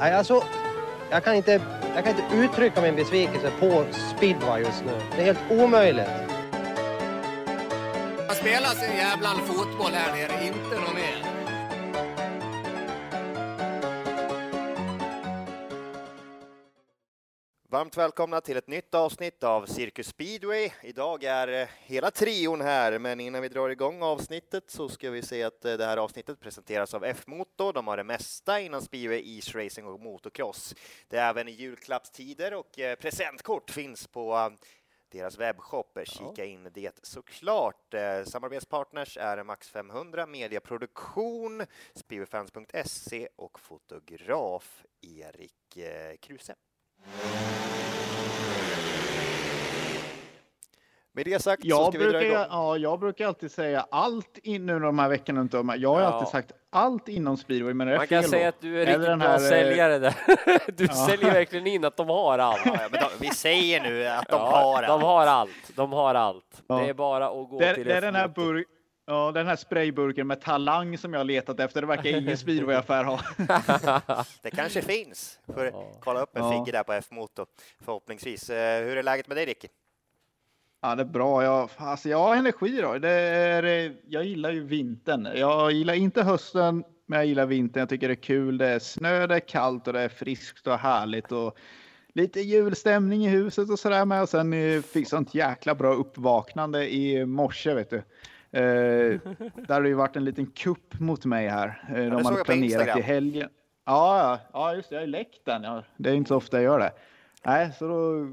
Nej, alltså, jag kan, inte, jag kan inte uttrycka min besvikelse på speedway just nu. Det är helt omöjligt. Man spelar sin jävla fotboll här nere, inte någon mer. Varmt välkomna till ett nytt avsnitt av Cirkus Speedway. Idag är eh, hela trion här, men innan vi drar igång avsnittet så ska vi se att eh, det här avsnittet presenteras av F-Motor. De har det mesta inom speedway, is racing och motocross. Det är även julklappstider och eh, presentkort finns på deras webbshop. Kika in det såklart. Samarbetspartners är Max 500, Mediaproduktion, speedwayfans.se och fotograf Erik Kruse. Med det sagt jag så ska brukar, vi dra igång. Ja, jag brukar alltid säga allt in, nu de här veckorna inte Jag har Ja. alltid sagt allt inom speedway, men är det Man kan säga då? att du är riktigt den bra här, eh, säljare där. Du Ja. säljer verkligen in att de har allt. Ja, men de, vi säger nu att de Ja, har de allt. har allt. De har allt. Ja. Det är bara att gå Det, är- till det är den här. Ja, den här sprayburken med talang som jag letat efter. Det verkar ingen speedwayaffär ha. Det kanske finns. Får Ja. kolla upp en Ja. figge där på F-motor förhoppningsvis. Eh, Hur är läget med dig Ricky? Ja, det är bra. Jag, alltså, jag har energi då. Det är, eh, jag gillar ju vintern. Jag gillar inte hösten, men jag gillar vintern. Jag tycker det är kul. Det är snö, det är kallt och det är friskt och härligt. Och lite julstämning i huset och sådär med. Och sen fick sånt jäkla bra uppvaknande i morse, vet du. Eh, där har ju varit en liten kupp mot mig här. Eh, det de hade planerat i helgen. Ja, ja, ja, just det. Jag har läckt den. Ja, det är inte så ofta jag gör det. Nej, så då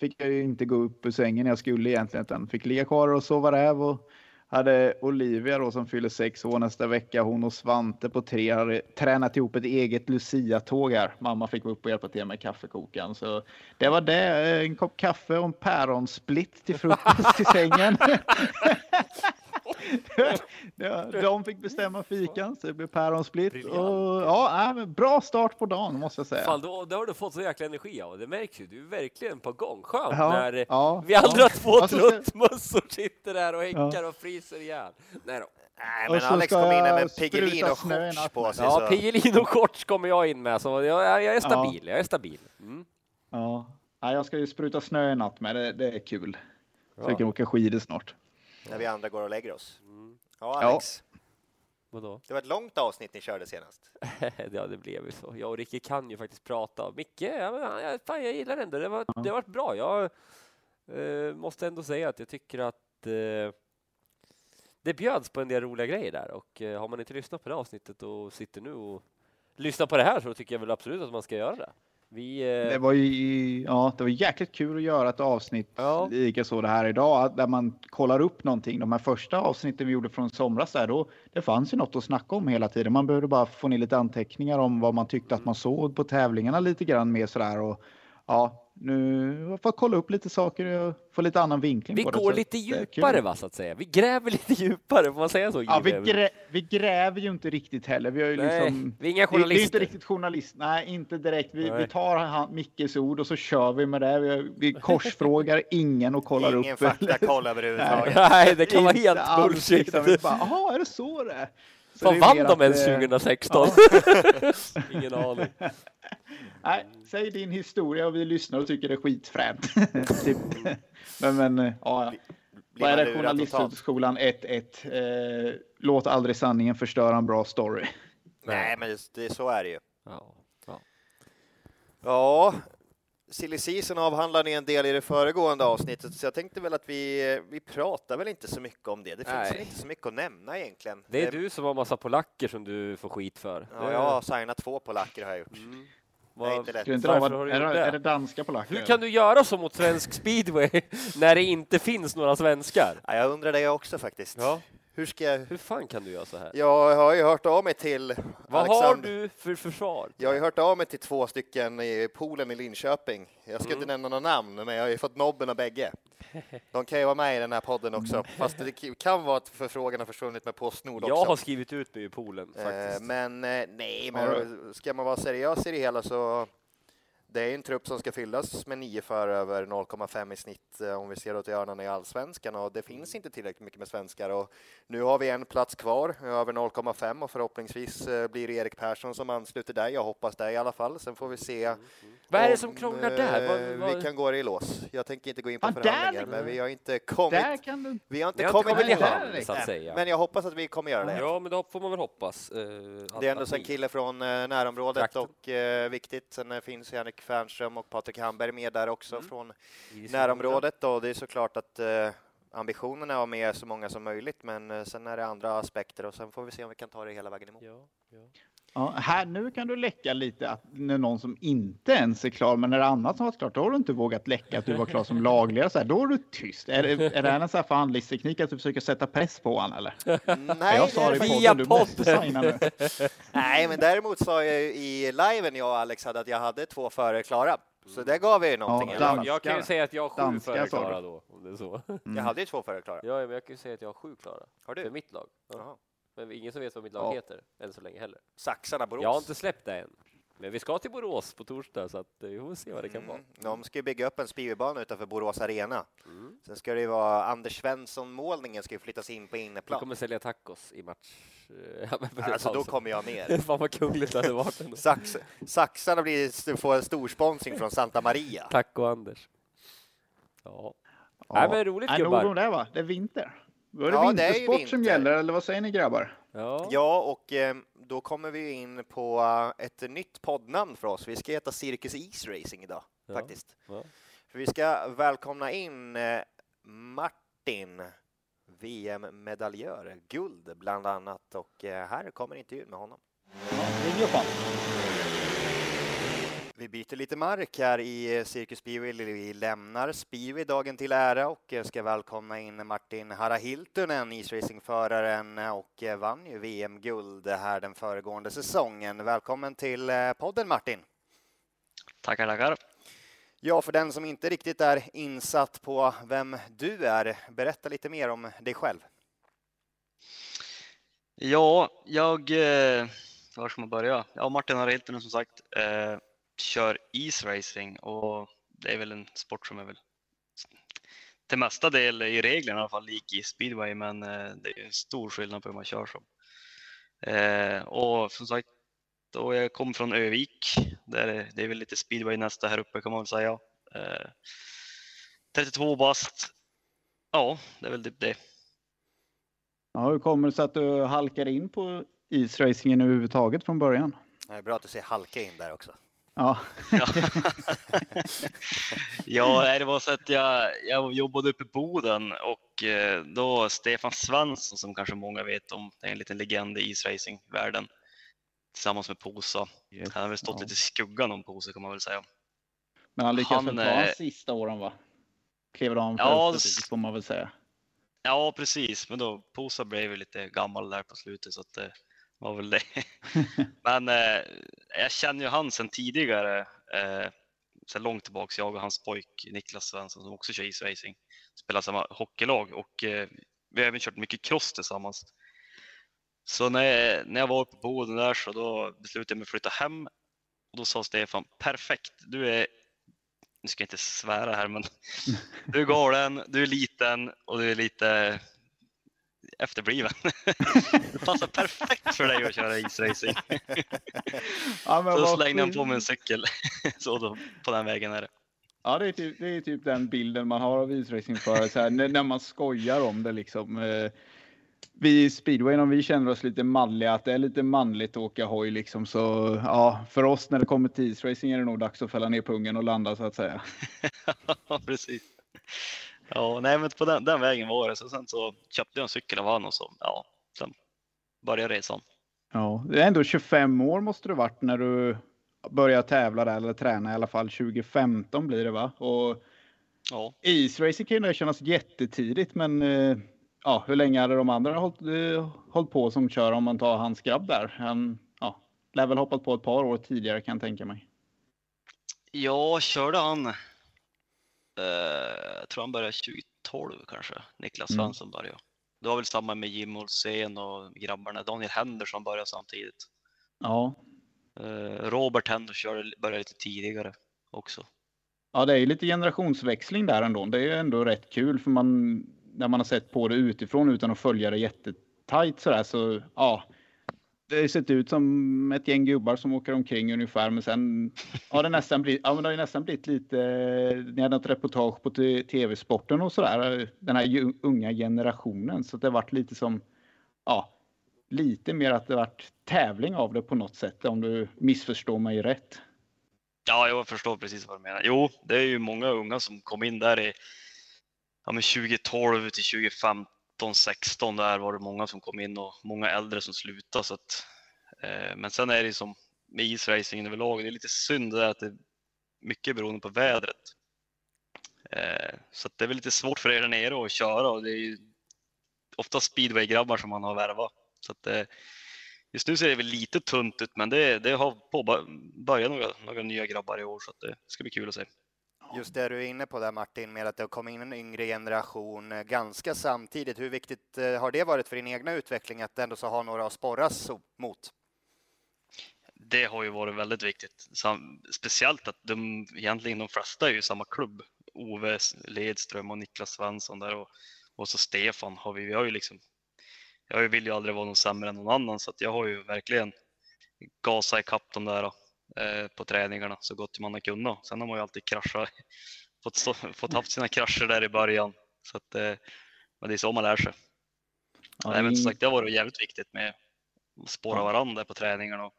fick jag ju inte gå upp ur sängen jag skulle egentligen, utan fick ligga kvar och sova räv och hade Olivia då som fyller sex år nästa vecka. Hon och Svante på tre hade tränat ihop ett eget Lucia-tåg här. Mamma fick vara uppe och hjälpa till med kaffekokaren. Så det var det. En kopp kaffe och en päronsplitt till frukost i sängen. De fick bestämma fikan, så det blev päronsplitt. Och, ja, äh, men bra start på dagen måste jag säga. Fan, då, då har du fått så jäkla energi av. Det märks ju. Du är verkligen på gång. Skönt Ja, när ja, vi andra ja. två Och så ska- truttmössor sitter där och häckar och fryser ihjäl. Nej då. Nej, men Alex kom in med Piggelin och shorts på sig. Ja, så. Piggelin och shorts kommer jag in med, så jag, jag, är stabil. Jag är stabil. Mm. Ja. ja, jag ska ju spruta snö i natt med. Det, det är kul. Så vi kan åka skidor snart. När vi andra går och lägger oss. Mm. Ja, Ja. Alex. Vadå? Det var ett långt avsnitt ni körde senast. ja, det blev ju så. Jag och Ricky kan ju faktiskt prata. Micke, ja, men, han- ja, fan, jag gillar ändå. Det var, det har varit bra. Jag eh, måste ändå säga att jag tycker att eh, det bjöds på en del roliga grejer där och eh, har man inte lyssnat på det avsnittet och sitter nu och lyssnar på det här så tycker jag väl absolut att man ska göra det. Vi, eh, Det var ju ja, det var jäkligt kul att göra ett avsnitt Ja. lika så det här idag där man kollar upp någonting. De här första avsnitten vi gjorde från somras där då. Det fanns ju något att snacka om hela tiden. Man behövde bara få ner lite anteckningar om vad man tyckte att man såg på tävlingarna lite grann mer sådär och ja, nu har jag kolla upp lite saker och få lite annan vinkling vi på går lite det kul. djupare va, så att säga. Vi gräver lite djuppare, får man säga så? Ja, vi, grä, vi gräver ju inte riktigt heller. Vi har ju Nej, liksom, vi är inga det, det är journalister. inte riktigt journalist. Nej, inte direkt. Vi, vi tar han, Mickes ord och så kör vi med det. Vi, vi korsfrågar ingen och kollar Ingen upp. faktakoll överhuvudtaget. Nej, det kan vara helt bullshit. liksom. Vi bara, Jaha, är det så det är? Så Vad vann de att, ens eh, 2016? Ingen aning. Nej, säg din historia och vi lyssnar och tycker det är skitfränt. typ. Men, men ja, vad är det? Journalisthögskolan 1-1. Eh, låt aldrig sanningen förstöra en bra story. Nej, men det, det, så är det ju. Ja. Ja. Ja, Silly Season avhandlade ni en del i det föregående avsnittet, så jag tänkte väl att vi, vi pratar väl inte så mycket om det. Det finns Nej. inte så mycket att nämna egentligen. Det är du som har massa polacker som du får skit för. Ja, jag har signat två polacker har jag gjort. Mm. Det är inte lätt. Skulle inte Varför det har vara, du är, gjort det? är det danska polacker? Hur kan du göra så mot svensk speedway när det inte finns några svenskar? Ja, jag undrar det också faktiskt. Ja. Hur ska jag... Hur fan kan du göra så här? Jag har ju hört av mig till Vad har Alexander. du för försvar? Jag har ju hört av mig till två stycken i poolen i Linköping. Jag ska Mm. inte nämna några namn, men jag har ju fått nobben av bägge. De kan ju vara med i den här podden också, fast det kan vara att förfrågan har försvunnit med Postnord också. Jag har skrivit ut mig i poolen Eh, faktiskt. Men eh, nej, Har men ska man vara seriös i det hela så det är en trupp som ska fyllas med nio förare över 0,5 i snitt eh, om vi ser åt hörnan i allsvenskan och det finns inte tillräckligt mycket med svenskar och nu har vi en plats kvar över 0,5 och förhoppningsvis eh, blir det Erik Persson som ansluter där. Jag hoppas det i alla fall. Sen får vi se. Mm, mm. Vad är det om, som krånglar där? Vad- eh, vad- Vi kan gå det i lås. Jag tänker inte gå in på Ah, förhandlingar, men vi har inte kommit. Där kan du... Vi har inte Ni har inte kommit kommit i så att säga. Men jag hoppas att vi kommer göra det. Ja, men då får man väl hoppas. eh, att- Det är ändå en kille från eh, närområdet Trakten. och eh, viktigt. Sen eh, finns Henrik Fernström och Patrik Hamberg med där också Mm. från närområdet och det är såklart att eh, ambitionen är att ha med så många som möjligt, men eh, sen är det andra aspekter och sen får vi se om vi kan ta det hela vägen emot. Ja, ja. Ja, här, nu kan du läcka lite att när någon som inte ens är klar, men när det är annat som varit klart, då har du inte vågat läcka att du var klar som lagledare. Så här, då är du tyst. Är, det- är det här en sån här förhandlingsteknik att du försöker sätta press på honom eller? Nej, jag sa det i podden, du måste signa nu. Nej, men däremot sa jag ju i liven, jag och Alex, hade att jag hade två före klara. Så det gav ju någonting. Ja, fall. Jag, jag kan ju säga att jag har sju före klara då, om det är så. Jag hade ju två före klara. Ja, men jag kan ju säga att jag har sju klara. Har För du? mitt lag. Ja. Men ingen som vet vad mitt lag Ja. heter, än så länge heller. Saxarna Borås. Jag har inte släppt det än. Men vi ska till Borås på torsdag, så att eh, vi får se vad det kan vara. Mm. De ska ju bygga upp en speedwaybana utanför Borås Arena. Mm. Sen ska det ju vara Anders Svensson-målningen ska ju flyttas in på Vi inneplan. kommer sälja tacos i match. eh, ja, Alltså då kommer jag med. Fan vad kungligt det hade varit ändå. Sax, saxarna blir, får en stor sponsring från Santa Maria. Tack och Anders. Ja. Ja. Nej, men roligt Nej, nog gubbar. om det va? Det är vinter. Då är det Ja, det är vintersport som gäller, eller vad säger ni grabbar? Ja. Ja, och eh, då kommer vi in på eh, ett nytt poddnamn för oss. Vi ska heta Cirkus East Racing idag, Ja. faktiskt. Ja. För vi ska välkomna in eh, Martin, VM-medaljör, guld bland annat. Och eh, här kommer intervjun med honom. Ring upp han. Vi byter lite mark här i eh, Cirkus Speedway. Vi lämnar Speedway dagen till ära och eh, ska välkomna in Martin Harahiltunen, isracingföraren och eh, vann ju VM-guld här den föregående säsongen. Välkommen till podden Martin! Tackar, tackar. Ja, för den som inte riktigt är insatt på vem du är, berätta lite mer om dig själv. Ja, jag... Var ska man börja? Ja, Martin har Hiltunen som sagt. Eh, kör isracing och det är väl en sport som är väl till mesta del i reglerna i alla fall lik i speedway, men eh, det är en stor skillnad på hur man kör som. Eh, och som sagt, då jag kom från Övik, där är, det är väl lite speedway nästa här uppe kan man väl säga. Eh, 32 bast. Ja, det är väl typ det. Ja, hur kommer det sig att du halkar in på isracingen överhuvudtaget från början? Det är bra att du ser halka in där också. Ja, Ja, det var så att jag, jag jobbade uppe i Boden och eh, då Stefan Svensson som kanske många vet om, det är en liten legend i isracingvärlden tillsammans med Posa. Han har väl stått Ja. lite i skuggan om Posa kan man väl säga. men han lyckades Han, väl ta eh, sista åren va? Klev av Ja, fältet får man väl säga. Ja, precis, men då Posa blev ju lite gammal där på slutet så att det var väl det. Men eh, jag känner ju han sedan tidigare, eh, sedan långt tillbaks, jag och hans pojk Niklas Svensson som också kör isracing, spelar samma hockeylag och eh, vi har även kört mycket cross tillsammans. Så när, när jag var uppe på Boden där så då beslutade jag mig att flytta hem och då sa Stefan, perfekt, du är, nu ska jag inte svära här men du är galen, du är liten och du är lite efterbliven. Det passar perfekt för dig att köra isracing. Ja, men Så slängde han på mig en cykel. Så då, på den vägen är det. Ja, det är, typ, det är typ den bilden man har av isracingförare, så här, när, när man skojar om det liksom. Eh, vi i speedwayn, om vi känner oss lite manliga, att det är lite manligt att åka hoj liksom, så ja, för oss när det kommer till isracing är det nog dags att fälla ner pungen och landa så att säga. Ja, precis. Ja, nej, men på den, den vägen var det. Så sen så köpte jag en cykel av honom och så, ja, sen började resan. Ja, det är ändå 25 år måste du varit när du började tävla där eller träna i alla fall. 2015 blir det va? Och Ja, isracing kan ju kännas jättetidigt, men eh, ja, hur länge hade de andra hållit, eh, på som kör om man tar hans grabb där? Han ja, lär väl hoppat på ett par år tidigare kan jag tänka mig. jag körde han, jag tror han började 2012 kanske, Niklas Mm. Svensson började. Det var väl samma med Jim Olsén och grabbarna. Daniel Henderson började samtidigt. Ja, Eh, Robert Henderson började lite tidigare. också. Ja, det är ju lite generationsväxling där ändå. Det är ju ändå rätt kul för man när man har sett på det utifrån utan att följa det jättetajt sådär så ja. Det har sett ut som ett gäng gubbar som åker omkring ungefär men sen har det nästan blivit, ja, men det har ju nästan blivit lite, ni hade ett reportage på tv-sporten och sådär, den här unga generationen så det har varit lite som, ja, lite mer att det varit tävling av det på något sätt om du missförstår mig rätt. Ja, jag förstår precis vad du menar. Jo, det är ju många unga som kom in där i ja, men 2012 till 2015, 16 där var det många som kom in och många äldre som slutade. Så att, eh, men sen är det som med isracingen överlag, det är lite synd att det är mycket beroende på vädret. Eh, så det är väl lite svårt för er där nere att köra och det är ju ofta speedway-grabbar som man har värvat. Så att, eh, just nu ser det väl lite tunt ut, men det, det har påbörjat några, några nya grabbar i år så det ska bli kul att se. Just det du är inne på där Martin, med att det har kommit in en yngre generation eh, ganska samtidigt. Hur viktigt eh, har det varit för din egna utveckling att ändå så ha några att sporras mot? Det har ju varit väldigt viktigt. Speciellt att de egentligen de flesta är ju samma klubb. Ove Ledström och Niklas Svensson där och, och så Stefan har vi. Vi har ju liksom jag vill ju aldrig vara någon sämre än någon annan så att jag har ju verkligen gasat ikapp dem där på träningarna så gott man har kunnat. Sen har man ju alltid kraschat, fått, stå, fått haft sina krascher där i början. Så att, eh, men det är så man lär sig. Ja, Nej, men som sagt, det har varit jävligt viktigt med att spåra varandra på träningarna.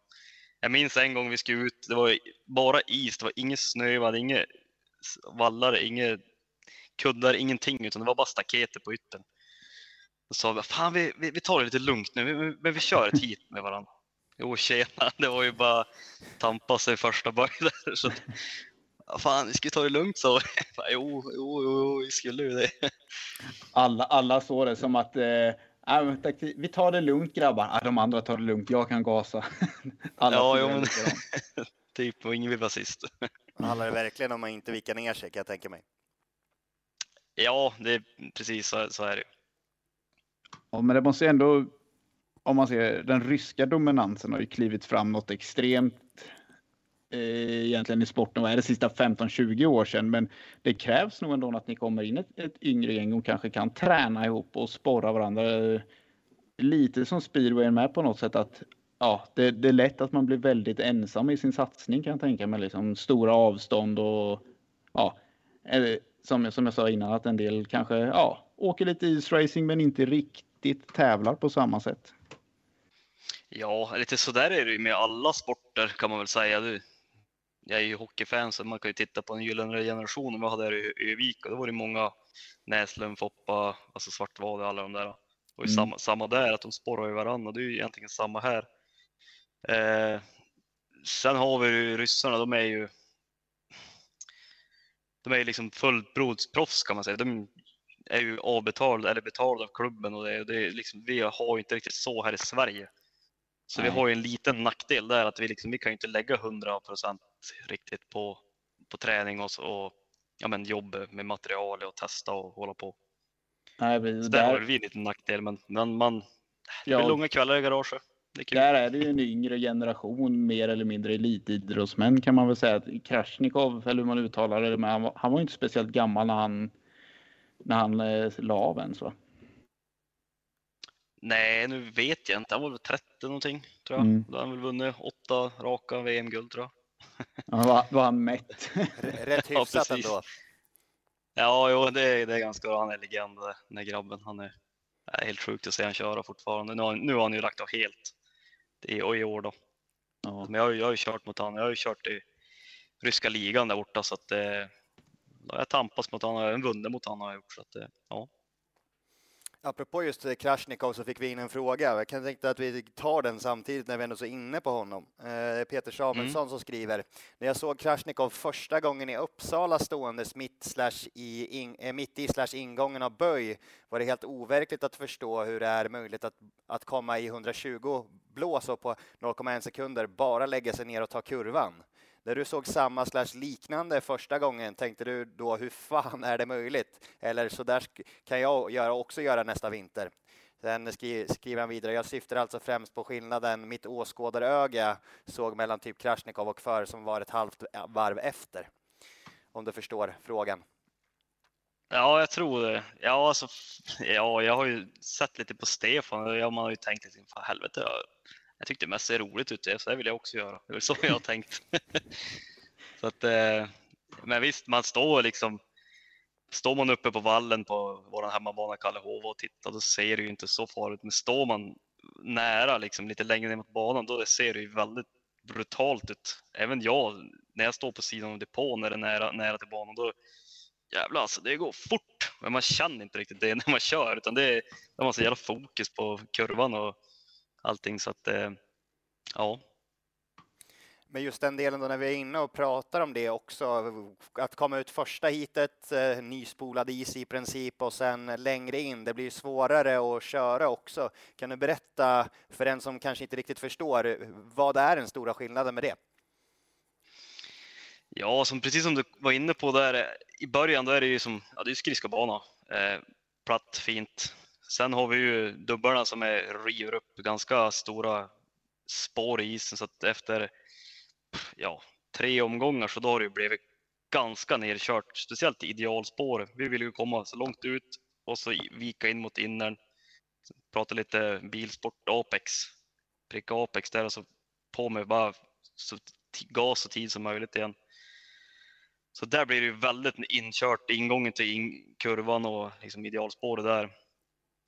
Jag minns en gång vi skulle ut, det var bara is, det var ingen snö, vi hade inga vallar, inga kuddar, ingenting, utan det var bara staketet på yttern. Då sa vi, fan vi, vi, vi tar det lite lugnt nu, men vi kör ett hit med varandra. Jo tjena, det var ju bara tampa sig första. Så, fan, vi ska ta det lugnt så. Jo, jo, jo, vi skulle ju det. Alla, alla såg det som att eh, vi tar det lugnt grabbar. Ah, de andra tar det lugnt, jag kan gasa. Alla ja, jo, men, typ, och ingen vill vara sist. Handlar det verkligen om att inte vika ner sig kan jag tänka mig. Ja, det är precis så, så är det. Ja, men det måste ändå, om man ser den ryska dominansen har ju klivit fram något extremt eh, egentligen i sporten. Vad är det sista 15-20 år sedan? Men det krävs nog ändå att ni kommer in ett, ett yngre gäng och kanske kan träna ihop och sporra varandra. Lite som speedwayen med på något sätt att ja, det, det, är lätt att man blir väldigt ensam i sin satsning kan jag tänka mig. Liksom stora avstånd och ja, som, som jag sa innan att en del kanske ja, åker lite isracing men inte riktigt riktigt tävlar på samma sätt. Ja, lite sådär är det ju med alla sporter kan man väl säga. Jag är ju hockeyfan så man kan ju titta på den gyllene generationen vi hade här i Övik och då var det många Näslund, Foppa, alltså Svartvad och alla de där. Och mm. samma, samma där, att de sporrar ju varandra. Det är ju egentligen samma här. Eh, sen har vi ju ryssarna, de är ju de är liksom fullblodsproffs kan man säga. De är ju avbetald eller betald av klubben och det, det är liksom, vi har ju inte riktigt så här i Sverige. Så Nej. vi har ju en liten nackdel där att vi, liksom, vi kan ju inte lägga 100 procent riktigt på, på träning och, och ja, men jobb med material och testa och hålla på. Nej, vi, så där, där har vi en liten nackdel, men, men man, det ja, blir långa kvällar i garaget. Är där är det ju en yngre generation, mer eller mindre elitidrottsmän kan man väl säga. Krasjnikov, eller hur man uttalar det, men han var, han var inte speciellt gammal när han när han eh, la av ens va? Nej, nu vet jag inte. Han var väl 30 någonting tror jag. Mm. Då har han väl vunnit åtta raka VM-guld tror jag. Ja, var, var han mätt? Rätt hyfsat ja, ändå. Ja, jo, det är, det är ganska bra. Han är legend den här grabben. Han är, är helt sjukt att se han köra fortfarande. Nu har, nu har han ju lagt av helt i, och i år då. Ja. Men jag, jag har ju kört mot honom. Jag har ju kört i ryska ligan där borta så att har jag tampats mot honom, även vunnit mot honom har jag gjort. Så att, ja. Apropå just Krasnikov så fick vi in en fråga. Jag kan tänka att vi tar den samtidigt när vi ändå är så inne på honom. Eh, Peter Samuelsson mm. som skriver. När jag såg Krasnikov första gången i Uppsala ståendes mitt, i, in, eh, mitt i slash ingången av böj var det helt overkligt att förstå hur det är möjligt att, att komma i 120 blås och på 0,1 sekunder bara lägga sig ner och ta kurvan. När du såg samma slash liknande första gången, tänkte du då hur fan är det möjligt? Eller så där kan jag göra, också göra nästa vinter. Sen skriver han vidare, jag syftar alltså främst på skillnaden mitt åskådaröga såg mellan typ Krasnikov och för som var ett halvt eh, varv efter. om du förstår frågan. Ja, jag tror det. Ja, alltså, ja, jag har ju sett lite på Stefan och man har ju tänkt lite, för helvete, jag, tyckte det mest ser roligt ut, så det vill jag också göra. Det är så jag har tänkt. så att, eh, men visst, man står liksom, står man uppe på vallen på vår hemmabana Kallehova och tittar, då ser det ju inte så farligt. Men står man nära, liksom lite längre ner mot banan, då ser det ju väldigt brutalt ut. Även jag, när jag står på sidan av depån när det är nära, nära till banan, då jävlar alltså, det går fort. Men man känner inte riktigt det när man kör, utan det är, det har så jävla fokus på kurvan och allting så att, eh, ja. Men just den delen då när vi är inne och pratar om det också, att komma ut första hitet, eh, nyspolad is i princip och sen längre in, det blir svårare att köra också. Kan du berätta för den som kanske inte riktigt förstår, vad är den stora skillnaden med det? Ja, som, precis som du var inne på där i början, då är det ju som ja, det är skridskobana. Eh, platt, fint. Sen har vi ju dubbarna som är, river upp ganska stora spår i isen så att efter ja, tre omgångar så då har det ju blivit ganska nerkört, speciellt i idealspår. Vi vill ju komma så långt ut och så vika in mot innern. Prata lite bilsport Apex, pricka Apex där och så på med bara så gas och tid som möjligt igen. Så där blir det ju väldigt inkört, ingången till in kurvan och liksom idealspåret där.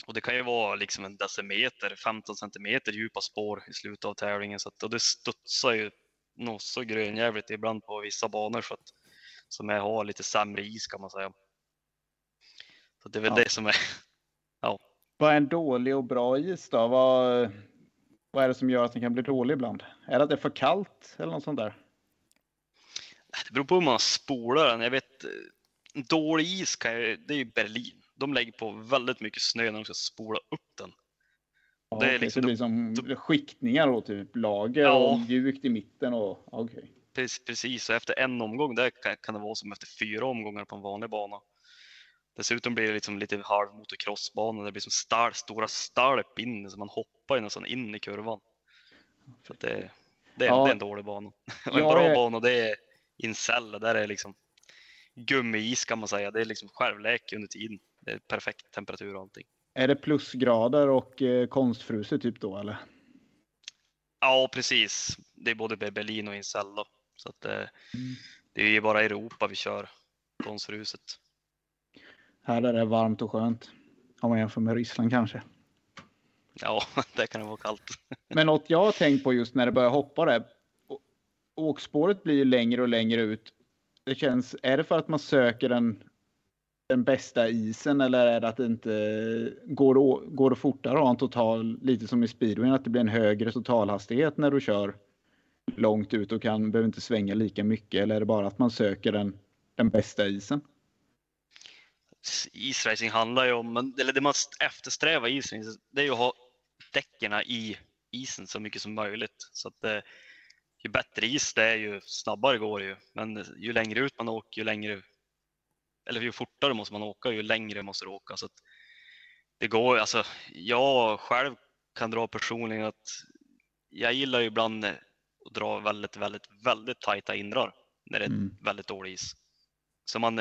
Och det kan ju vara liksom en decimeter, 15 centimeter djupa spår i slutet av tävlingen. Så att, och det studsar ju något så grönjävligt ibland på vissa banor så att, som är, har lite sämre is kan man säga. Så det är väl ja. det som är, ja. Vad är en dålig och bra is då? Vad, vad är det som gör att den kan bli dålig ibland? Är det att det är för kallt eller något sånt där? Det beror på hur man spolar den. Jag vet, dålig is kan jag, det är ju Berlin. De lägger på väldigt mycket snö när de ska spola upp den. Ja, det, är liksom, det blir som då, skiktningar och typ lager ja, och mjukt i mitten. Och, okay. Precis, och efter en omgång där kan, kan, det vara som efter fyra omgångar på en vanlig bana. Dessutom blir det liksom lite halv motocrossbana. Det blir som star, stora stalp in så man hoppar nästan in i kurvan. Så det, det, är, ja. det är en dålig bana. Och en bra är... bana det är Incella, där är liksom gummiis kan man säga. Det är liksom självläk under tiden. Det är perfekt temperatur och allting. Är det plusgrader och eh, konstfruset typ då eller? Ja, precis. Det är både Berlin och Incel då. Så att, eh, mm. det är ju bara Europa vi kör konstfruset. Här är det varmt och skönt. Om man jämför med Ryssland kanske. Ja, det kan det vara kallt. Men något jag har tänkt på just när det börjar hoppa där. Åkspåret blir ju längre och längre ut. Det känns, är det för att man söker den den bästa isen eller är det att det inte går, går det fortare att ha en total, lite som i speedway, att det blir en högre totalhastighet när du kör långt ut och kan, behöver inte svänga lika mycket eller är det bara att man söker den, den bästa isen? Isracing handlar ju om, eller det man eftersträvar i isracing, det är ju att ha däcken i isen så mycket som möjligt. Så att det, ju bättre is det är ju snabbare går det ju. Men ju längre ut man åker, ju längre eller ju fortare måste man åka, ju längre måste du åka. Så det går, alltså, jag själv kan dra personligen att jag gillar ju ibland att dra väldigt, väldigt, väldigt tajta inrar när det är mm. väldigt dålig is. Så man,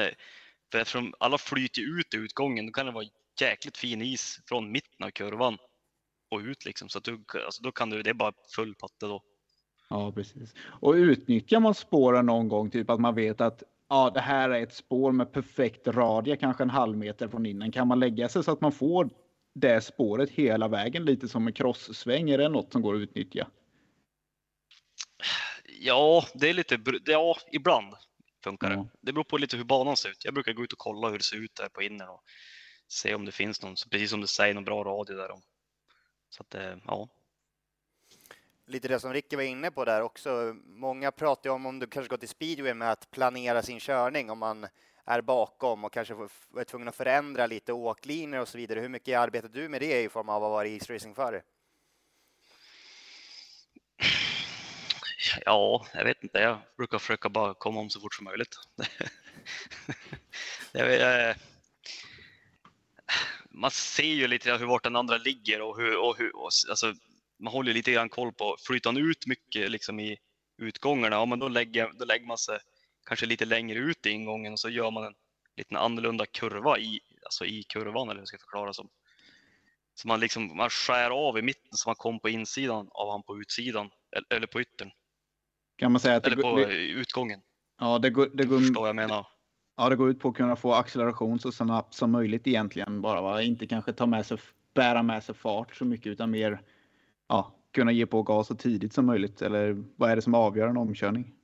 för eftersom alla flyter ut i utgången, då kan det vara jäkligt fin is från mitten av kurvan och ut liksom. Så att du, alltså då kan du, det är bara full patte då. Ja, precis. Och utnyttjar man spåren någon gång, typ att man vet att ja, det här är ett spår med perfekt radie, kanske en halv meter från innan. Kan man lägga sig så att man får det spåret hela vägen, lite som en crosssväng? Är det något som går att utnyttja? Ja, det är lite, ja, ibland funkar det. Det beror på lite hur banan ser ut. Jag brukar gå ut och kolla hur det ser ut där på innern och se om det finns någon, precis som du säger, någon bra radio där. Så att, eh, ja lite det som Ricky var inne på där också. Många pratar ju om, om du kanske går till speedway med att planera sin körning, om man är bakom och kanske är tvungen att förändra lite åklinjer och så vidare. Hur mycket arbetar du med det i form av att vara isracingförare? Ja, jag vet inte. Jag brukar försöka bara komma om så fort som möjligt. jag, eh, man ser ju lite hur vart den andra ligger och hur, och hur och, alltså, man håller lite grann koll på, flyttar han ut mycket liksom i utgångarna, ja men då lägger, då lägger man sig kanske lite längre ut i ingången och så gör man en liten annorlunda kurva i, alltså i kurvan eller hur jag ska förklara som. Så man liksom man skär av i mitten så man kommer på insidan av han på utsidan eller, på yttern Kan man säga att det, eller på går- det, utgången. ja, det, går, det, går, Förstår jag menar? ja, det går ut på att kunna få acceleration så snabbt som möjligt egentligen bara. Va? Inte kanske ta med sig, bära med sig fart så mycket utan mer ja, kunna ge på gas så tidigt som möjligt. Eller vad är det som avgör en omkörning?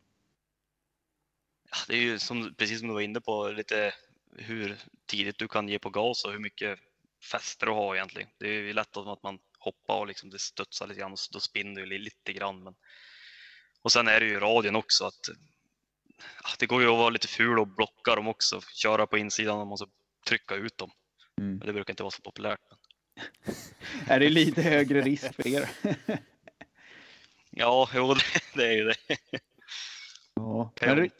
Ja, det är ju som, precis som du var inne på, lite hur tidigt du kan ge på gas och hur mycket fäste du har egentligen. Det är ju lätt att man hoppar och liksom det studsar lite grann och då spinner det lite grann. Men... Och sen är det ju radion också att det går ju att vara lite ful och blocka dem också, köra på insidan och måste trycka ut dem. Mm. Det brukar inte vara så populärt. Men... Är det lite högre risk för er? Ja, jo, det, är ju det. ja. Men,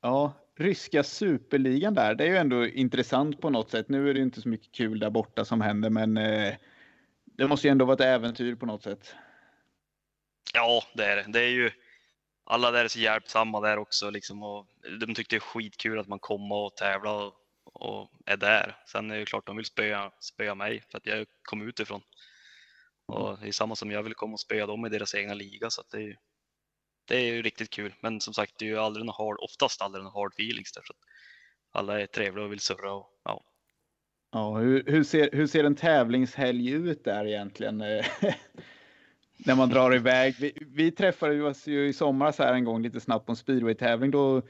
ja, ryska superligan där, det är ju ändå intressant på något sätt. Nu är det inte så mycket kul där borta som händer, men eh, det måste ju ändå vara ett äventyr på något sätt. Ja, det är det. Det är ju alla där är så hjälpsamma där också liksom och de tyckte det är skitkul att man kommer och tävlar och, och är där. Sen är det ju klart de vill spöa, spöa mig för att jag kom utifrån. Och det är samma som jag vill komma och spöa dem i deras egna liga så det är ju, det är ju riktigt kul. Men som sagt, det är ju aldrig någon hard, oftast aldrig någon hard feelings där så alla är trevliga och vill surra och ja. Ja, hur, hur, ser, hur ser en tävlingshelg ut där egentligen? När man drar iväg. Vi, vi träffades ju i somras här en gång lite snabbt på en speedway-tävling. Då,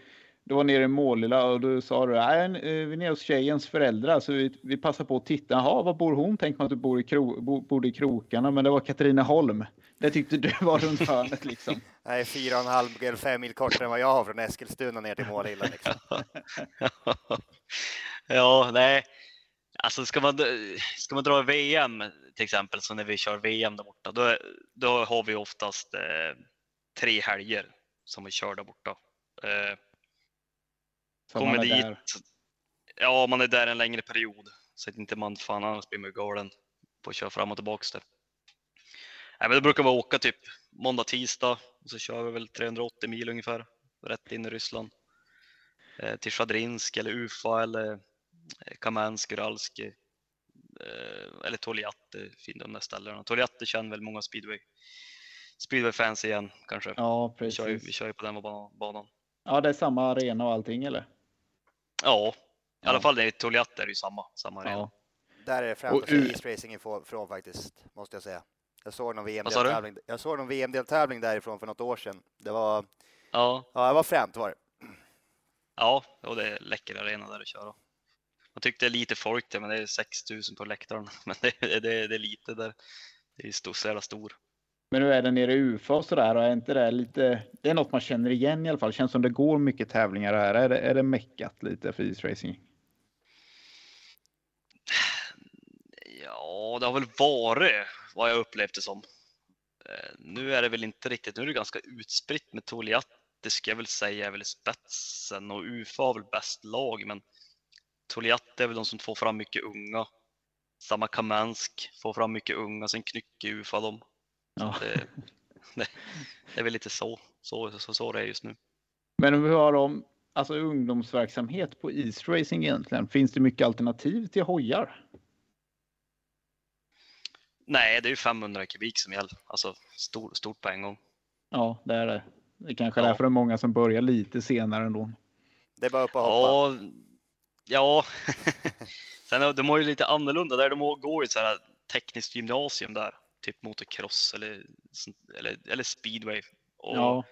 då var nere i Målilla och då sa du nej, eh, vi är nere hos tjejens föräldrar så vi, vi passar på att titta. Jaha, var bor hon? Tänk man att du bor i, kro, bo, bodde i krokarna, men det var Katrineholm. Det tyckte du var runt hörnet liksom. Nej, fyra och en halv eller fem mil kortare än vad jag har från Eskilstuna ner till Målilla. Liksom. ja, nej. Alltså ska man, ska man dra VM till exempel, så när vi kör VM där borta, då, då har vi oftast eh, tre helger som vi kör där borta. Eh, Så kommer man är dit, där. ja man är där en längre period så att inte man fan annars blir man galen på att köra fram och tillbaks där. Nej, men då brukar vi åka typ måndag, tisdag och så kör vi väl 380 mil ungefär rätt in i Ryssland. Eh, till Shadrinsk eller Ufa eller eh, Kamensk, Uralsk eh, eller Toliat, eh, fin de där ställena. Toliat det känner väl många speedway speedway-fans igen kanske. Ja, vi, kör ju, vi precis. kör ju på den ban- banan. Ja, det är samma arena och allting eller? Ja, i alla Ja. fall det är Toliat är det ju samma, samma arena. Ja. Där är det främst Racing ifrån från faktiskt, måste jag säga. Jag såg någon? VM-deltävling. Jag såg någon VM-deltävling därifrån för något år sedan. Det var, Ja, ja, det var främt var det. ja, och det är läcker arena där att köra. Man tyckte det är lite folk där, men det är 6000 på läktaren. Men det, det, det är lite där. Det är stor, så jävla stor. Men nu är det nere i UFA och sådär och är inte det lite, det är något man känner igen i alla fall. Känns som det går mycket tävlingar här. Är det, är det meckat lite för isracing? Ja, det har väl varit vad jag upplevt det som. Eh, nu är det väl inte riktigt, nu är det ganska utspritt med Toliat. Det ska jag väl säga är väl i spetsen och UFA har väl bäst lag, men Toliat är väl de som får fram mycket unga. Samma Kamensk får fram mycket unga, sen knycker UFA dem. Ja. Det, det, det är väl lite så, så, så, så det är just nu. Men hur har de alltså ungdomsverksamhet på isracing egentligen? Finns det mycket alternativ till hojar? Nej, det är ju 500 kubik som gäller, alltså stor, stort på en gång. Ja, det är det. Det är kanske är Ja. därför det är många som börjar lite senare ändå. Det är bara upp och hoppa. Ja, ja. Sen de har ju lite annorlunda där. De går ju ett så här tekniskt gymnasium där, typ motocross eller, eller, eller speedway. Och Ja,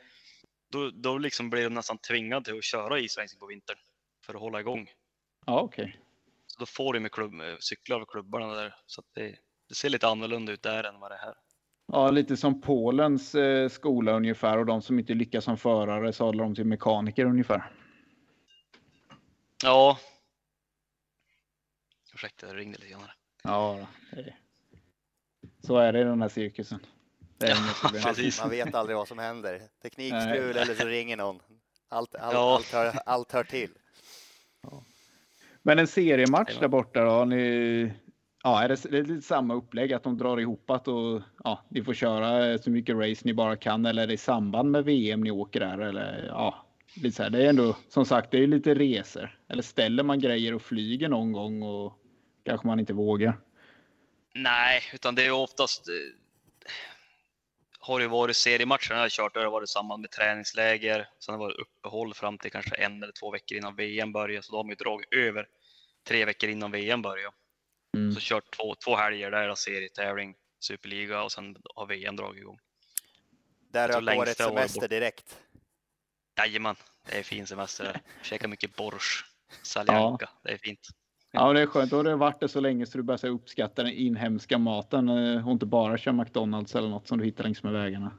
då, då liksom blir de nästan tvingade till att köra isracing på vintern för att hålla igång. ja okej. Så då får de med klubb, med cyklar av klubbarna där. Så det, det ser lite annorlunda ut där än vad det är här. Ja, lite som Polens eh, skola ungefär och de som inte lyckas som förare sadlar de till mekaniker ungefär. Ja. Ursäkta, det ringde lite grann. Ja, det är... så är det i den här cirkusen. Man, precis. man vet aldrig vad som händer. Teknikstrul eller så ringer någon. Allt, allt, Ja. allt, hör, allt hör till. Men en seriematch där borta då? Har Ni... Ja, är det, det är lite samma upplägg att de drar ihop att och ja, ni får köra så mycket race ni bara kan eller är det i samband med VM ni åker där eller ja? lite så här, det är ändå som sagt, det är lite resor. Eller ställer man grejer och flyger någon gång och kanske man inte vågar. Nej, utan det är oftast eh, har det varit seriematcher jag har kört, då har det varit samband med träningsläger. Sen har det varit uppehåll fram till kanske en eller två veckor innan VM börjar, så då har man ju dragit över tre veckor innan VM börjar. Mm. Så kört två, två helger där, serietävling, superliga och sen har VM dragit igång. Där tror rök längst årets semester direkt. Jajamän, det är fin semester där. Käkar mycket borsch, saljanka, det är fint. Ja, det är skönt. Då har det varit det så länge så du börjar uppskatta den inhemska maten eh, och inte bara kör McDonalds eller något som du hittar längs med vägarna.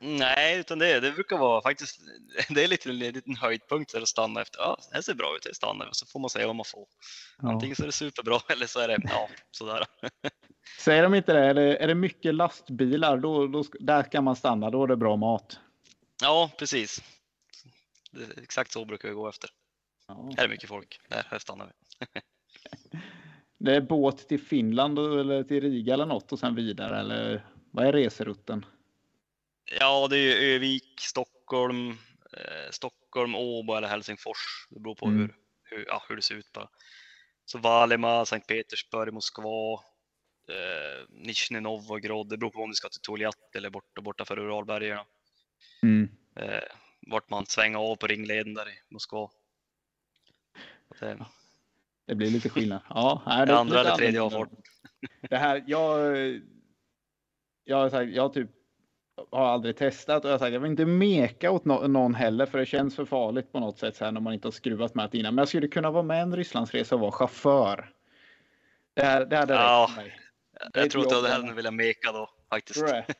Nej, utan det, det brukar vara faktiskt, det är lite en liten höjdpunkt där att stanna efter. Ja, det här ser bra ut, jag stannar och så får man säga vad man får. Ja. Antingen så är det superbra eller så är det, ja, sådär. Säger de inte det? Är det, är det mycket lastbilar, då, då, där kan man stanna. Då är det bra mat. Ja, precis. Det, exakt så brukar vi gå efter. Ja. Här är mycket folk, där, här stannar vi. Det är båt till Finland eller till Riga eller något och sen vidare. Eller vad är reserutten? Ja, det är Övik, Stockholm, eh, Stockholm, Åbo eller Helsingfors. Det beror på Mm. hur, hur, ja, hur det ser ut bara. Så Valima, Sankt Petersburg, Moskva, eh, Nizjnij Novgorod. Det beror på om du ska till Toljat eller borta, borta för Uralbergen. Mm. Eh, vart man svänger av på ringleden där i Moskva. Så Det, Det blir lite skillnad. Ja, nej, det det andra eller tredje annorlunda. avfart. Det här, jag, jag har sagt, jag typ har aldrig testat och jag har sagt, jag vill inte meka åt no- någon heller för det känns för farligt på något sätt så här när man inte har skruvat med det innan. Men jag skulle kunna vara med en Rysslandsresa och vara chaufför. Det, här, det hade Ja. räckt mig. är Jag tror inte jag hade men- velat meka då faktiskt. Det?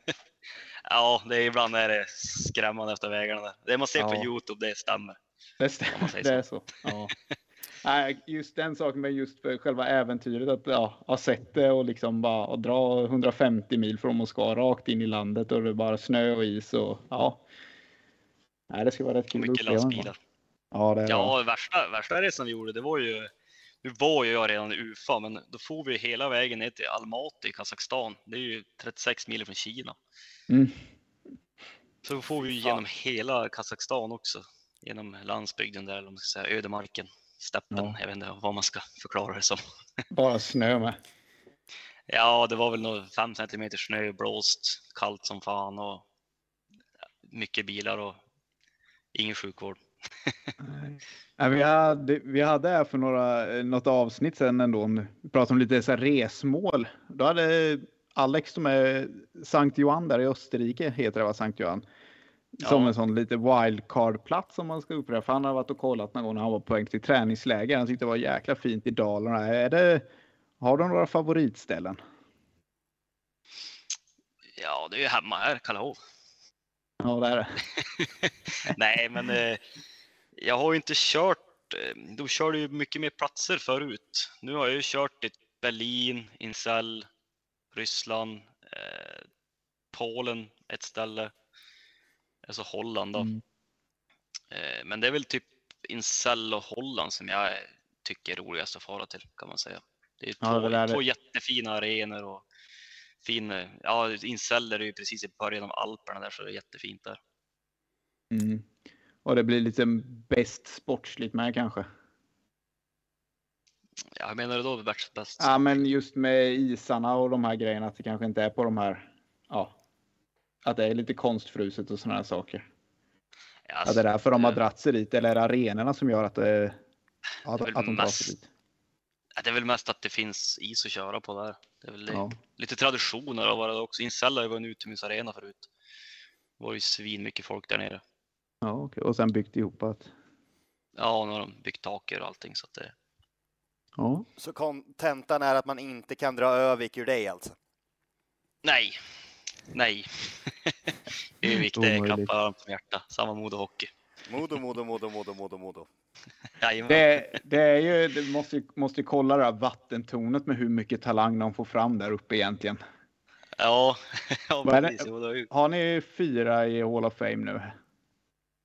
Ja, det är, ibland är det skrämmande efter vägarna där. Det man ser på Ja. Youtube, det stämmer. Det, stämmer, det är så. Ja. Nej, just den saken med just för själva äventyret att ja, ha sett det och liksom bara att dra 150 mil från Moskva rakt in i landet och det är bara snö och is och ja. Nej, det ska vara rätt kul Mycket lastbilar. Ja, det. Ja, värsta, värsta resan vi gjorde, det var ju, nu var ju jag redan i Ufa, men då får vi hela vägen ner till Almaty i Kazakstan. Det är ju 36 mil från Kina. Mm. Så får vi ju genom hela Kazakstan också, genom landsbygden där, eller man ska säga ödemarken, steppen, Ja. jag vet inte vad man ska förklara det som. Bara snö med. Ja, det var väl nog 5 centimeter snö, blåst, kallt som fan och mycket bilar och ingen sjukvård. Nej, vi, hade, vi hade för några, något avsnitt sen ändå, vi pratade om lite så här resmål. Då hade Alex som är Sankt Johan där i Österrike, heter det va, Sankt Johan? Som Ja. en sån lite wildcard-plats om man ska upprepa. För han har varit och kollat någon gång när han var på väg till träningsläger. Han tyckte det var jäkla fint i Dalarna. Är det, har du några favoritställen? Ja, det är ju hemma här, Karlahov. Ja, det är det. Nej, men eh, jag har ju inte kört. Eh, då körde ju mycket mer platser förut. Nu har jag ju kört i Berlin, Incel, Ryssland, eh, Polen, ett ställe. Alltså Holland då. Mm. Eh, men det är väl typ Incel och Holland som jag tycker är roligast att fara till kan man säga. Det är Ja, två, det där är- två jättefina arenor och fin, ja Incel är ju precis i början av Alperna där så det är jättefint där. Mm. Och det blir lite bäst sportsligt med kanske. Ja, jag menar du då bäst Ja, men just med isarna och de här grejerna att det kanske inte är på de här. Ja, att det är lite konstfruset och sådana här saker. Ja, Att det är därför de har eh, dratt sig dit eller är det arenorna som gör att, det, att, Det är väl att de mest- sig dit? det är väl mest att det finns is att köra på där. Det är väl. Ja. lite traditioner av det också. Incel har ju varit en utomhusarena förut. Det var ju svin mycket folk där nere. Ja, okej. Och sen byggt ihop att. Ja, nu har de byggt taker och allting så att det. Ja, Så kontentan är att man inte kan dra Övik ur dig alltså? Nej, nej. Övik, det är klappar varmt om hjärta. Samma Modo Hockey. Modo, Modo, Modo, Modo, Modo, Modo. Det, det är ju, det måste, måste ju kolla det här vattentornet med hur mycket talang de får fram där uppe egentligen. Ja, ja precis. Det Har ni fyra i Hall of Fame nu?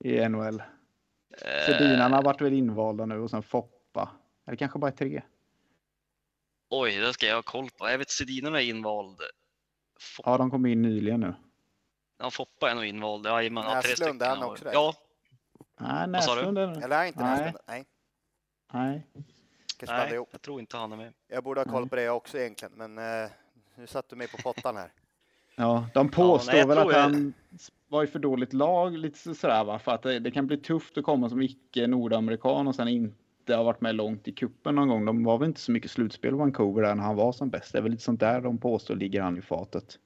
I NHL? Eh, Sedinarna har varit väl invalda nu och sen Foppa. Eller kanske bara tre. Oj, det ska jag ha koll på. Jag vet Sedinarna är invald. Fo- Ja, de kom in nyligen nu. Ja, Foppa är nog invald. Ja, tre Näslund, stycken. är han har- också där? Ja, Nej? Näslund är... Eller är inte Nej. Näslund? Nej. Nej. Kanske Nej, ihop. jag tror inte han är med. Jag borde ha koll Nej. på det också egentligen, men eh, nu satt du mig på pottan här. Ja, de påstår nej, jag väl att jag- han var i för dåligt lag lite så- sådär va? För att det, det kan bli tufft att komma som icke nordamerikan och sen inte ha varit med långt i kuppen någon gång. De var väl inte så mycket slutspel Vancouver där när han var som bäst. Det är väl lite sånt där de påstår ligger han i fatet.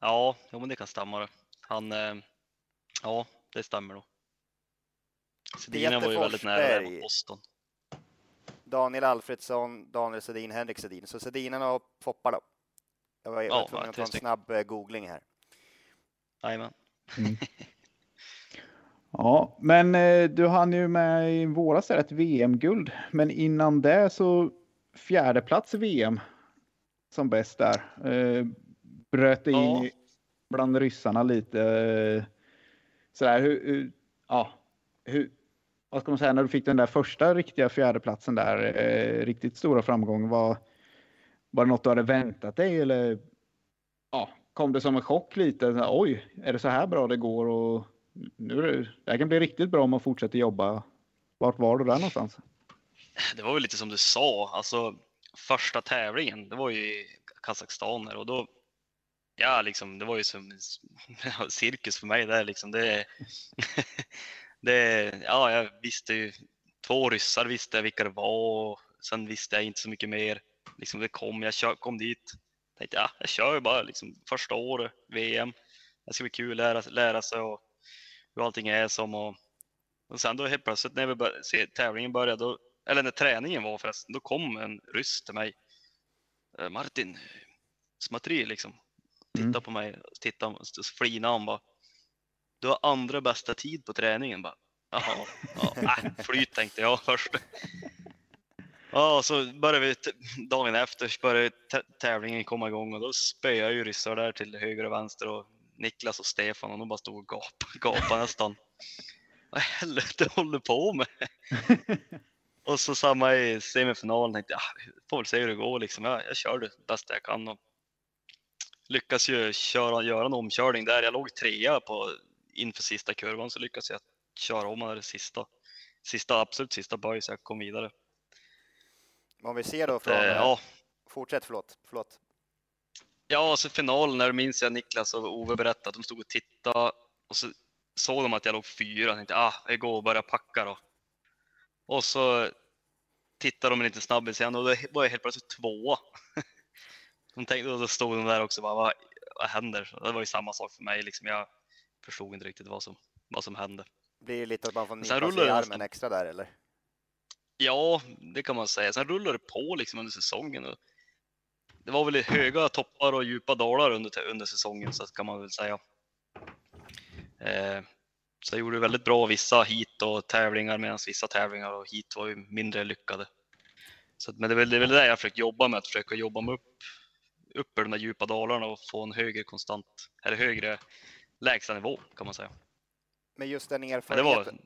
Ja, jo, men det kan stämma. Det. Han, eh, ja, det stämmer nog. Sedina var ju väldigt nära där mot Boston. Daniel Alfredsson, Daniel Sedin, Henrik Sedin. Så Sedinarna och Foppa då. Jag var, jag var Ja, tvungen att ta en snabb eh, googling här. Jajamän. Ja, men eh, du hann ju med i våras ett VM-guld. Men innan det så fjärde plats i VM som bäst där. Eh, bröt in Ja. bland ryssarna lite. Eh, sådär, hur, hur, ja, hur, vad ska man säga, när du fick den där första riktiga fjärdeplatsen där, eh, riktigt stora framgång, var, var det något du hade väntat dig eller ja, kom det som en chock lite? Oj, är det så här bra det går? Och nu det, det här kan bli riktigt bra om man fortsätter jobba. Vart var du där någonstans? Det var väl lite som du sa, alltså första tävlingen, det var ju i Kazakstan och då, ja liksom, det var ju som cirkus för mig där liksom. Det, det, ja, jag visste ju, två ryssar visste jag vilka det var och sen visste jag inte så mycket mer. Liksom det kom, jag kör, kom dit, tänkte ja, jag kör ju bara liksom första året, VM. Det ska bli kul att lära, lära sig och hur allting är som och, och sen då helt plötsligt när vi bör, se, tävlingen började, då, eller när träningen var förresten, då kom en ryss till mig. Eh, Martin, smatri liksom. Titta Mm. på mig, titta, så flinade han bara. Du har andra bästa tid på träningen bara. Jaha, ja, äh, flyt tänkte jag först. Ja, så började vi dagen efter började tä- tävlingen komma igång och då spöade jag ju ryssar där till höger och vänster och Niklas och Stefan och de bara stod och gapade, gapade nästan. Vad helvete håller på med? och så samma i semifinalen tänkte jag, ah, får väl se hur det går liksom. Jag, jag kör det bästa jag kan och lyckas ju köra, göra en omkörning där. Jag låg trea på, inför sista kurvan så lyckas jag köra om det sista, sista absolut sista böj så jag kom vidare. Om vi ser då från... Eh, ja, Fortsätt, förlåt. förlåt. Ja, och så finalen, när minns jag Niklas och Ove berättade att de stod och tittade och så såg de att jag låg fyra. Jag tänkte, ah, jag går och börjar packa då. Och så tittade de en liten snabbis igen och då var jag helt plötsligt tvåa. De tänkte, och då stod de där också bara, vad, vad händer? Så det var ju samma sak för mig liksom. Jag förstod inte riktigt vad som, vad som hände. Blir det lite att man får nypa sig rullar i armen extra där eller? Ja, det kan man säga. Sen rullade det på liksom under säsongen. Och det var väl höga toppar och djupa dalar under, under säsongen, så kan man väl säga. Eh, så jag gjorde väldigt bra vissa hit och tävlingar, medan vissa tävlingar och hit var ju mindre lyckade. Så, men det är väl det, är väl det jag försöker jobba med, att försöka jobba mig upp, upp ur de där djupa dalarna och få en högre konstant, eller högre lägsta nivå kan man säga. Men just den Men erfarenheten,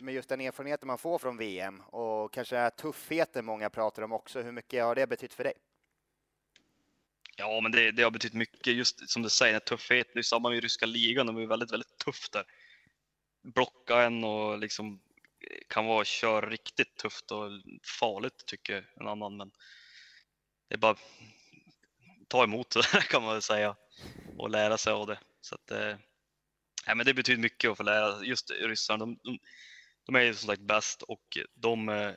med just den erfarenheten man får från VM och kanske tuffheten många pratar om också, hur mycket har det betytt för dig? Ja, men det, det har betytt mycket. Just som du säger, tuffhet. Det är samma med ryska ligan. De är väldigt, väldigt tufft där. Blocka en och liksom eh, kan vara kör riktigt tufft och farligt tycker en annan. Men det är bara ta emot det kan man väl säga och lära sig av det. Så att, eh, men det betyder mycket att få lära. Just ryssarna, de, de, de är ju som sagt bäst och de eh,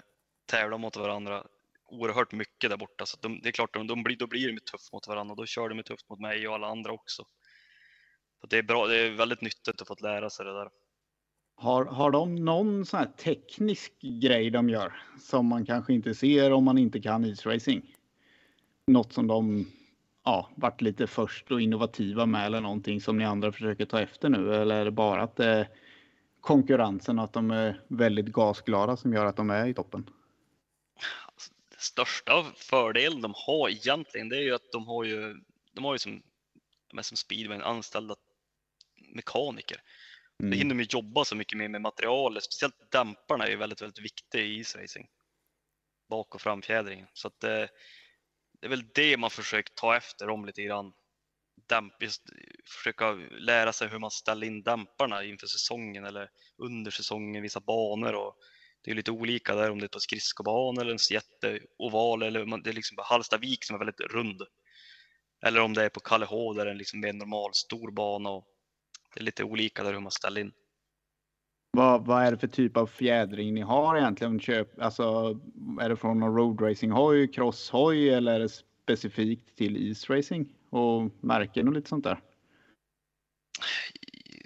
tävlar mot varandra oerhört mycket där borta. Så att de, det är klart, de, de blir, då blir de tufft mot varandra och då kör de tufft mot mig och alla andra också. Så det är bra, det är väldigt nyttigt att få lära sig det där. Har, har de någon sån här teknisk grej de gör som man kanske inte ser om man inte kan isracing? Något som de ja, varit lite först och innovativa med eller någonting som ni andra försöker ta efter nu? Eller är det bara att det är konkurrensen och att de är väldigt gasglada som gör att de är i toppen? Största fördelen de har egentligen, det är ju att de har ju, de har ju som, de är som speedway anställda mekaniker. Det Mm. hinner de jobba så mycket mer med materialet, speciellt dämparna är ju väldigt, väldigt viktiga i isracing. Bak och framfjädringen. Så att eh, det är väl det man försöker ta efter dem lite grann. dämp, just försöka lära sig hur man ställer in dämparna inför säsongen eller under säsongen, vissa banor. Och det är lite olika där om det är på skridskobana eller en jätteoval eller det är liksom Hallstavik som är väldigt rund. Eller om det är på Kallehå där det är liksom mer normal stor bana. Och det är lite olika där hur man ställer in. Vad, vad är det för typ av fjädring ni har egentligen? Köp, alltså, är det från någon roadracinghoj, crosshoj eller är det specifikt till isracing och märken och lite sånt där?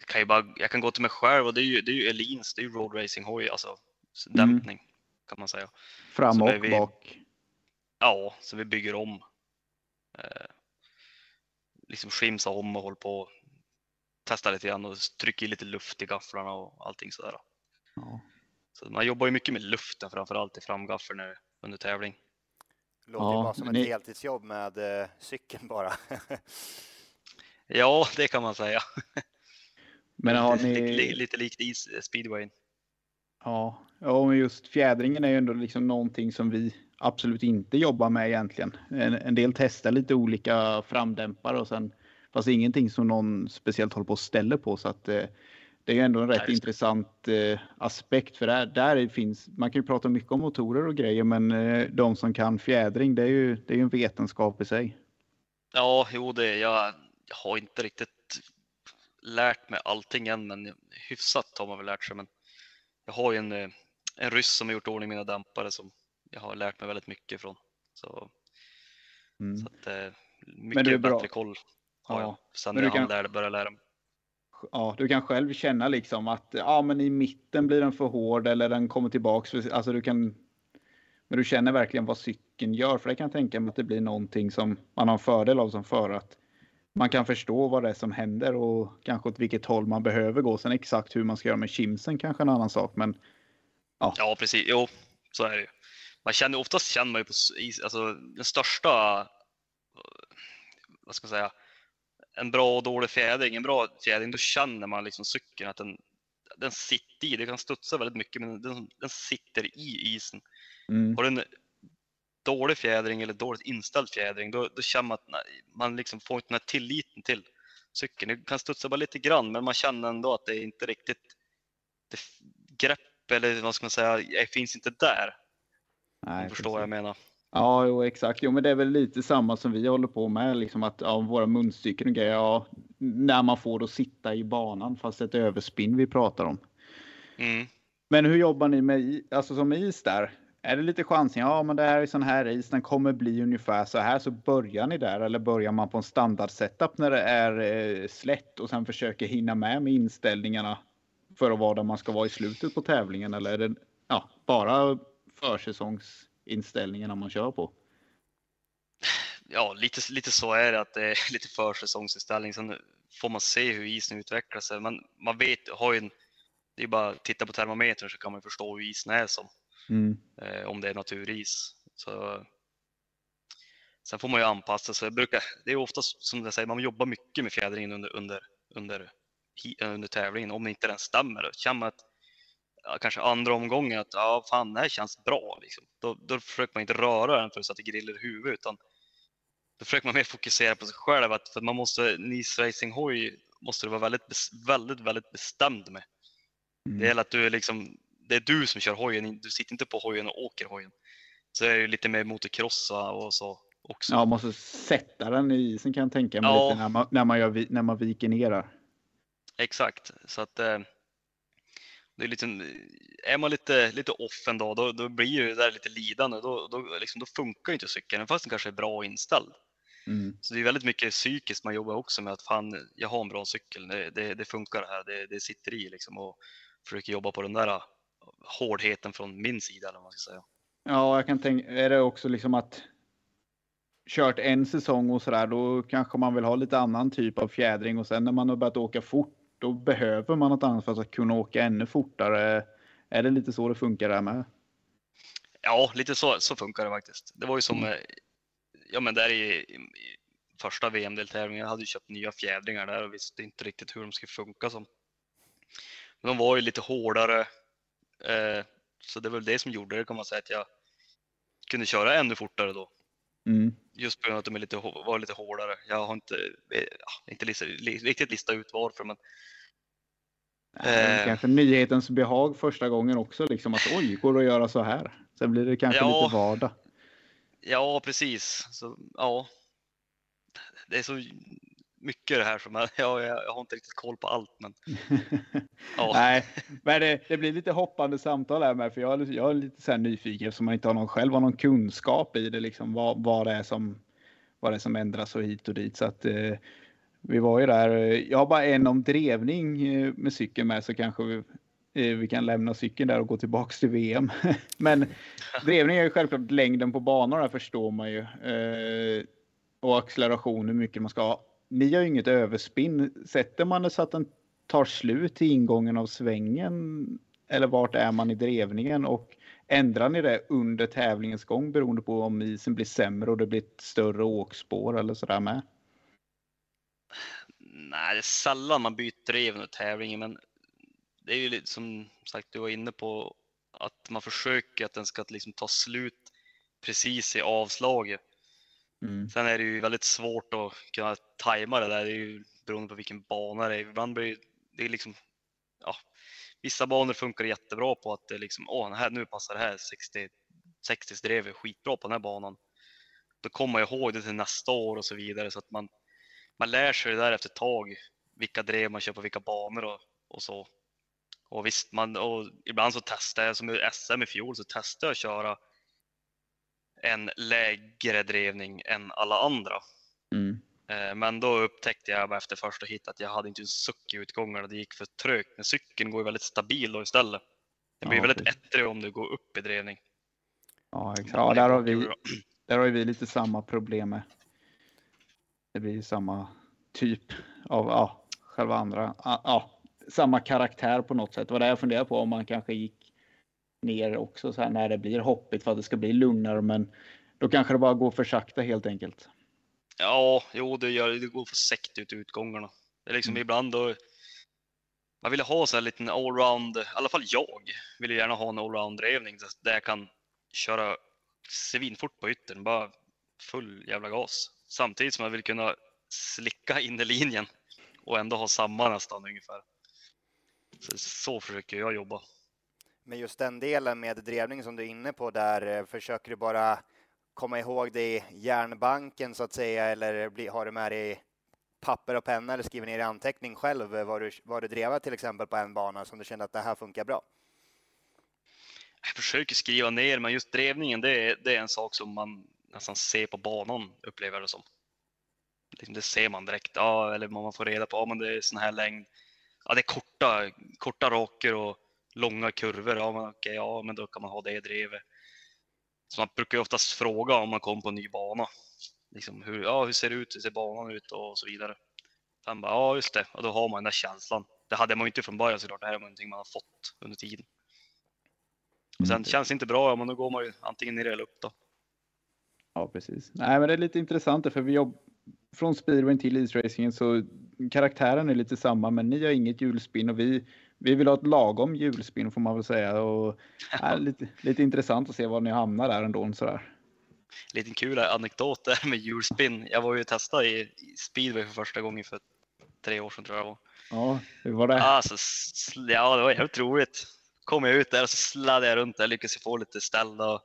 Kan ju bara, jag kan gå till mig själv och det är ju, det är ju Elins, det är ju roadracinghoj, alltså dämpning mm. kan man säga. Fram och vi- bak. Ja, så vi bygger om. Eh, liksom skimsa om och håller på och testar lite grann och trycker i lite luft i gafflarna och allting sådär. Ja. Så man jobbar ju mycket med luften framför allt i framgaffeln nu under tävling. Låter Ja, ju bara som ett ni- heltidsjobb med eh, cykeln bara. Ja, det kan man säga. Men har lite, li, ni... lite likt is, speedwayn. Ja, ja, men just fjädringen är ju ändå liksom någonting som vi absolut inte jobbar med egentligen. En, en del testar lite olika framdämpare och sen fast ingenting som någon speciellt håller på och ställer på så att eh, det är ju ändå en rätt intressant eh, aspekt för där, där finns, man kan ju prata mycket om motorer och grejer men eh, de som kan fjädring det är ju, det är ju en vetenskap i sig. Ja, jo, det, jag, jag har inte riktigt lärt mig allting än, men hyfsat har man väl lärt sig. Men jag har ju en, eh, en ryss som har gjort ordning mina dämpare som jag har lärt mig väldigt mycket från. Så, Mm. så att, eh, det är mycket bra. bättre koll har Ja, jag sen men jag kan- lärde, började lära mig. ja, du kan själv känna liksom att ja, men i mitten blir den för hård eller den kommer tillbaks. För, alltså du kan. Men du känner verkligen vad cykeln gör, för det kan jag tänka mig att det blir någonting som man har en fördel av som förare. Att man kan förstå vad det är som händer och kanske åt vilket håll man behöver gå. Sen exakt hur man ska göra med chimsen kanske en annan sak, men Ja, precis. Jo, så är det ju. Man känner, oftast känner man ju på alltså, den största, vad ska man säga, en bra och dålig fjädring. En bra fjädring, då känner man liksom cykeln att den, den sitter i. Det kan studsa väldigt mycket, men den, den sitter i isen. mm, Har du en dålig fjädring eller dåligt inställd fjädring, då, då känner man att nej, man liksom får inte den här tilliten till cykeln. Det kan studsa bara lite grann, men man känner ändå att det är inte riktigt det f- eller vad ska man säga, finns inte där. Nej, du förstår vad jag menar. Ja, jo, exakt. Jo, men det är väl lite samma som vi håller på med, liksom att ja, våra munstycken och grejer, ja, när man får att sitta i banan, fast ett överspinn vi pratar om. Mm. Men hur jobbar ni med alltså som is där? Är det lite chansning? Ja, men det här är sån här is, den kommer bli ungefär så här, så börjar ni där eller börjar man på en standard setup när det är eh, slätt och sen försöker hinna med med inställningarna för att vara där man ska vara i slutet på tävlingen eller är det ja, bara försäsongsinställningarna man kör på? Ja, lite, lite så är det att det är lite försäsongsinställning. Sen får man se hur isen utvecklar sig. Men man vet, har en, det är bara att titta på termometern så kan man förstå hur isen är som. Mm. eh, om det är naturis. Så, sen får man ju anpassa sig. Jag brukar, det är oftast som jag säger, man jobbar mycket med fjädringen under, under, under, under tävlingen. Om inte den stämmer, då känner man att ja, kanske andra omgången att ja, fan, det här känns bra. Liksom. Då, då försöker man inte röra den för så att det grillar i huvudet, utan då försöker man mer fokusera på sig själv. Att, för man måste, Nice Racing hoj måste du vara väldigt, väldigt, väldigt bestämd med. Mm. Det gäller att du är liksom, det är du som kör hojen, du sitter inte på hojen och åker hojen. Så är det ju lite mer motocrossa och så också. Ja, måste sätta den i isen kan jag tänka mig Ja. lite när man, när man, gör, när man viker ner där. Exakt, så att eh, det är lite, är man lite, lite off en dag, då, då blir det där lite lidande. Då, då, liksom, då funkar ju inte cykeln, fast den kanske är bra inställd. Mm. Så det är väldigt mycket psykiskt man jobbar också med att fan, jag har en bra cykel, det, det, det funkar det här, det, det sitter i liksom och försöker jobba på den där eh, hårdheten från min sida eller vad man ska säga. Ja, jag kan tänka, är det också liksom att kört en säsong och sådär, då kanske man vill ha lite annan typ av fjädring och sen när man har börjat åka fort, då behöver man något annat för att kunna åka ännu fortare. Är det lite så det funkar där med? Ja, lite så, så funkar det faktiskt. Det var ju som, Mm. eh, ja men där i, i, första VM-deltävlingen, hade ju köpt nya fjädringar där och visste inte riktigt hur de skulle funka som. Men de var ju lite hårdare, eh, så det var väl det som gjorde det kan man säga att jag kunde köra ännu fortare då. Mm. Just på grund av att de är lite, var lite hårdare. Jag har inte, eh, ja, inte lista, li, riktigt listat ut varför, men Eh. Eh. Kanske nyhetens behag första gången också, liksom att oj, går det att göra så här? Sen blir det kanske Ja. lite vardag. ja, precis. Så, ja. Det är så mycket det här som jag, jag, jag har inte riktigt koll på allt, men ja. Nej, men det, det blir lite hoppande samtal här med, för jag, är lite- jag är lite så här nyfiken eftersom man inte har någon själv har någon kunskap i det, liksom vad, vad det är som vad det är som ändras och hit och dit. Så att eh, vi var ju där. Jag har bara en om drevning eh, med cykeln med så kanske vi, eh, vi kan lämna cykeln där och gå tillbaks till VM. Men drevning är ju självklart längden på banorna förstår man ju. Eh, och acceleration, hur mycket man ska ha. Ni har ju inget överspinn. Sätter man det så att den tar slut i ingången av svängen? Eller vart är man i drevningen? Och ändrar ni det under tävlingens gång beroende på om isen blir sämre och det blir ett större åkspår eller sådär med? Nej, det är sällan man byter drev under tävlingen, men det är ju lite som sagt du var inne på att man försöker att den ska liksom ta slut precis i avslaget. Mm. Sen är det ju väldigt svårt att kunna tajma det där. Det är ju beroende på vilken bana det är. Ibland blir det- är liksom, ja, vissa banor funkar jättebra på att det är liksom, åh, här, nu passar det här 60, 60 drev är skitbra på den här banan. Då kommer man ihåg det till nästa år och så vidare så att man, man lär sig det där efter ett tag. Vilka drev man kör på vilka banor och, och så. Och visst, man, och ibland så testar jag, som i SM i fjol, så testar jag att köra en lägre drevning än alla andra. Mm. Eh, Men då upptäckte jag efter första hit att jag hade inte en suck i utgångarna. Det gick för trögt. Men cykeln går väldigt stabil då istället. Det blir Ja, väldigt ettrig om du går upp i drevning. Ja, exakt. Ja, där har, vi, där har vi lite samma problem med. Det blir samma typ av, ja, själva andra, ja, samma karaktär på något sätt. Det var det jag funderade på om man kanske gick ner också så här när det blir hoppigt för att det ska bli lugnare. Men då kanske det bara går för sakta helt enkelt. Ja, jo, det, gör, det går för sekt ut i utgångarna. Det är liksom Mm. ibland då. Man vill ha så här liten allround, i alla fall jag vill gärna ha en allround drevning där jag kan köra svinfort på yttern, bara full jävla gas. Samtidigt som jag vill kunna slicka in i linjen och ändå ha samma nästan ungefär. Så, så försöker jag jobba. Men just den delen med drevning som du är inne på där, eh, försöker du bara komma ihåg det i järnbanken så att säga, eller bli, har du med dig papper och penna eller skriver ner i anteckning själv eh, vad du, vad du drevar till exempel på en bana som du kände att det här funkar bra? Jag försöker skriva ner, men just drevningen, det är, det är en sak som man nästan ser på banan, upplever jag det som. Liksom, det ser man direkt, ja, eller man får reda på, ja men det är sån här längd. Ja, det är korta, korta raker och långa kurvor. Ja, men okej, ja, men då kan man ha det drevet. Så man brukar ju oftast fråga om man kommer på en ny bana. Liksom hur, ja, hur ser det ut? Hur ser banan ut? Och så vidare. Sen bara, ja just det, och då har man den där känslan. Det hade man ju inte från början såklart, det här är någonting man har fått under tiden. Och sen känns det inte bra, ja, men då går man ju antingen ner eller upp då. Ja, precis. Nej, men det är lite intressant för vi jobb från speedway till isracingen så karaktären är lite samma, men ni har inget hjulspinn och vi, vi vill ha ett lagom hjulspinn får man väl säga. Och, ja, lite, lite intressant att se var ni hamnar där ändå. Sådär. Liten kul anekdot där med hjulspinn. Jag var ju testade i, speedway för första gången för tre år sedan tror jag det var. Ja, hur var det? Alltså, ja, det var jävligt roligt. Kom jag ut där och så sladdade jag runt där, lyckades få lite ställ och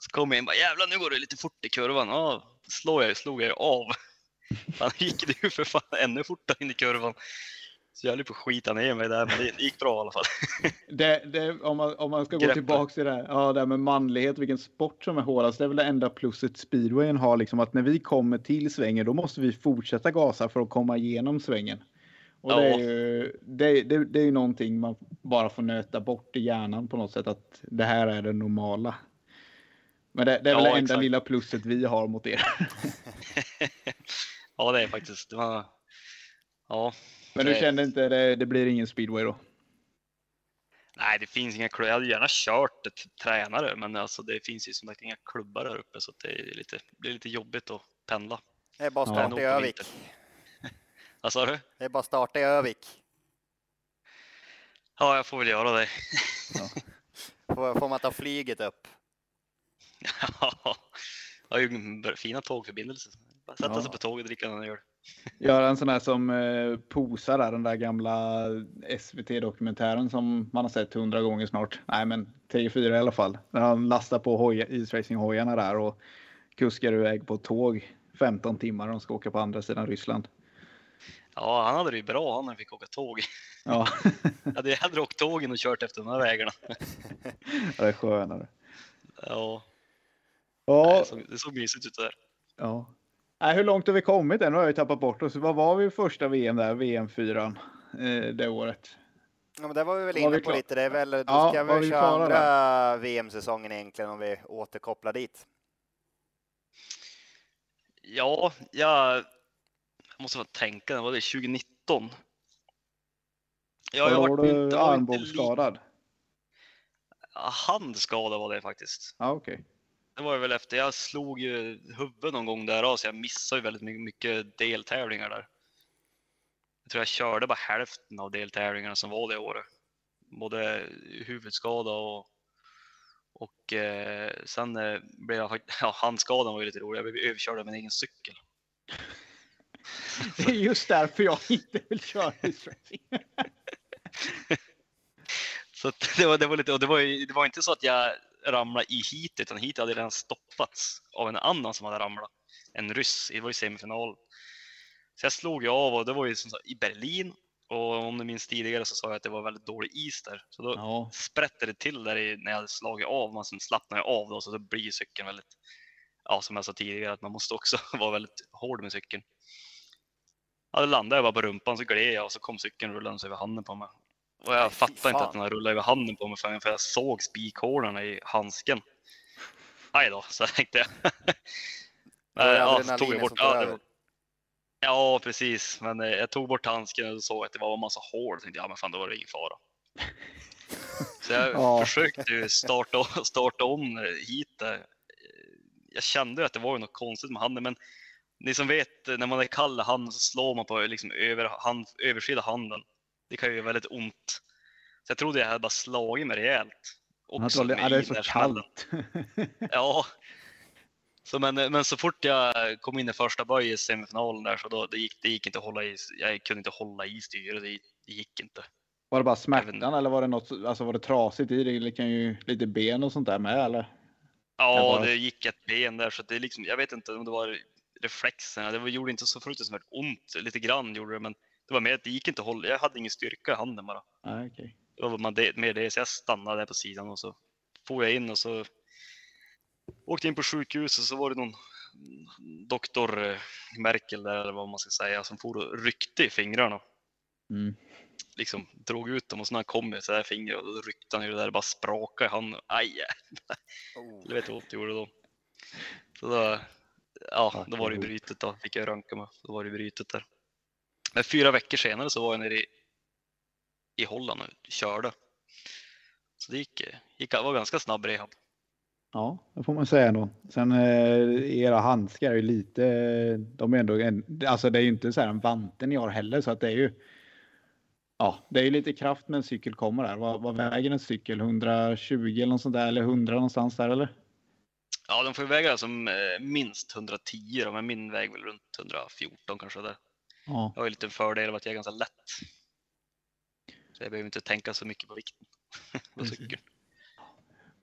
så kom jag in och bara jävlar nu går det lite fort i kurvan. Ja, slår jag, slog jag av. Fan gick det ju för fan ännu fortare in i kurvan. Så jag höll på att skita ner mig där, men det gick bra i alla fall. Det, det, om, man, om man ska gå Greppet. tillbaka till det här, ja, det här med manlighet, vilken sport som är hårdast. Det är väl det enda plusset speedwayen har, liksom att när vi kommer till svängen, då måste vi fortsätta gasa för att komma igenom svängen. Och det, är Ja. ju, det, det, det är ju någonting man bara får nöta bort i hjärnan på något sätt, att det här är det normala. Men det, det är väl Ja, det enda exakt. lilla plusset vi har mot er. ja, det är faktiskt. Det var, ja, Men du kände inte, det, det blir ingen speedway då? nej, det finns inga klubbar. Jag hade gärna kört ett tränare, men alltså, det finns ju som sagt inga klubbar där uppe så det, är lite, det blir lite jobbigt att pendla. Det är bara att Ja. starta Nog i Övik. Vad sa du? Det är bara att starta i Övik. Ja, jag får väl göra det. Får, får man ta flyget upp. Ja, har ju fina tågförbindelser. Bara sätta Ja. sig på tåget och dricka en öl. Göra en sån här som eh, posar där, den där gamla SVT-dokumentären som man har sett hundra gånger snart. Nej, men tre, fyra i alla fall. När han lastar på hoj, isracinghojarna där och kuskar iväg på tåg 15 timmar. De ska åka på andra sidan Ryssland. Ja, han hade det ju bra han när han fick åka tåg. Ja, Jag hade hellre åkt tågen och kört efter de här vägarna. det är skönare. Ja, Ja, det såg, det såg mysigt ut där. ja. Nej, hur långt har vi kommit än? Nu har jag tappat bort oss. Vad var vi första VM där? VM 4 eh, det året? Ja, men det var vi väl Var inne vi på lite. Det är väl, då Ja, ska vi vi köra andra VM-säsongen egentligen om vi återkopplar dit. Ja, jag, jag måste bara tänka, var det 2019? Ja, jag var du armbågsskadad? Handskada var det faktiskt. Ja, okej. Det var väl efter, jag slog ju huvudet någon gång där så jag missade ju väldigt mycket, deltävlingar där. Jag tror jag körde bara hälften av deltävlingarna som var det året. Både huvudskada och, och eh, sen eh, blev jag ja handskadan var ju lite rolig, jag blev överkörd av min egen cykel. Det är just därför jag inte vill köra isracing. Så det, var, det var lite, och det var, det var inte så att jag ramlade i heatet, utan heatet hade redan stoppats av en annan som hade ramlat. En ryss, det var ju semifinal. Så jag slog ju av och det var ju som sagt i Berlin. Och om du minns tidigare så sa jag att det var väldigt dålig is där. Så då Ja, sprätte det till där i, när jag hade slagit av. Man jag av då, så då blir cykeln väldigt, ja som jag sa tidigare, att man måste också vara väldigt hård med cykeln. Ja, då landade jag bara på rumpan så gled jag och så kom cykeln rullandes över handen på mig. Och jag fattade inte att den rullade över handen på mig förrän för jag såg spikhålarna i handsken. Aj då, så tänkte jag. Är Nej, ja, så tog jag bort, ja, var, ja, precis. Men eh, jag tog bort handsken och såg att det var en massa hål. tänkte jag, ja men fan då var det ingen fara. Så jag Ja. försökte ju starta, starta om hit. Jag kände att det var något konstigt med handen, men ni som vet, när man är kall i handen så slår man på liksom över, hand, översida handen. Det kan ju göra väldigt ont. Så jag trodde jag hade bara slagit mig rejält. Också det är så kallt. Ja. Så men, men så fort jag kom in i första böj i semifinalen där så då, det, gick, det gick inte att hålla i, jag kunde inte hålla i styret, det, det gick inte. Var det bara smärtan eller var det något, alltså var det trasigt i det? Det kan ju lite ben och sånt där med eller? Ja, det gick ett ben där så det är liksom, jag vet inte om det var reflexerna, det var, gjorde inte så fruktansvärt ont, lite grann gjorde det men det var mer att det gick inte att hålla, jag hade ingen styrka i handen bara. Nej, okej. Det var man det, mer det, så jag stannade där på sidan och så for jag in och så åkte in på sjukhuset så var det någon doktor eh, Merkel där eller vad man ska säga som for och ryckte i fingrarna. Mm. Liksom drog ut dem och så när han kom med så här fingret och då ryckte han ju det där och bara sprakade i handen. Aj! Oh. Jag vet vad ont det gjorde då. Så då, ja, då var det ju vad brytet då. Fick jag röntga mig. Då var det ju brytet där. Men fyra veckor senare så var jag nere i, i Holland och körde. Så det gick, gick, var ganska snabb rehab. Ja, det får man säga ändå. Sen eh, era handskar är ju lite, de är ändå, alltså det är ju inte så här en vante ni har heller så att det är ju, ja, det är ju lite kraft när en cykel kommer där. Vad, vad väger en cykel? 120 eller något sånt där eller 100 någonstans där eller? Ja, de får ju väga som eh, minst 110 då, men min väg väl runt 114 kanske där. Ja, Jag har ju lite fördel av att jag är ganska lätt. Så jag behöver inte tänka så mycket på vikten på cykeln.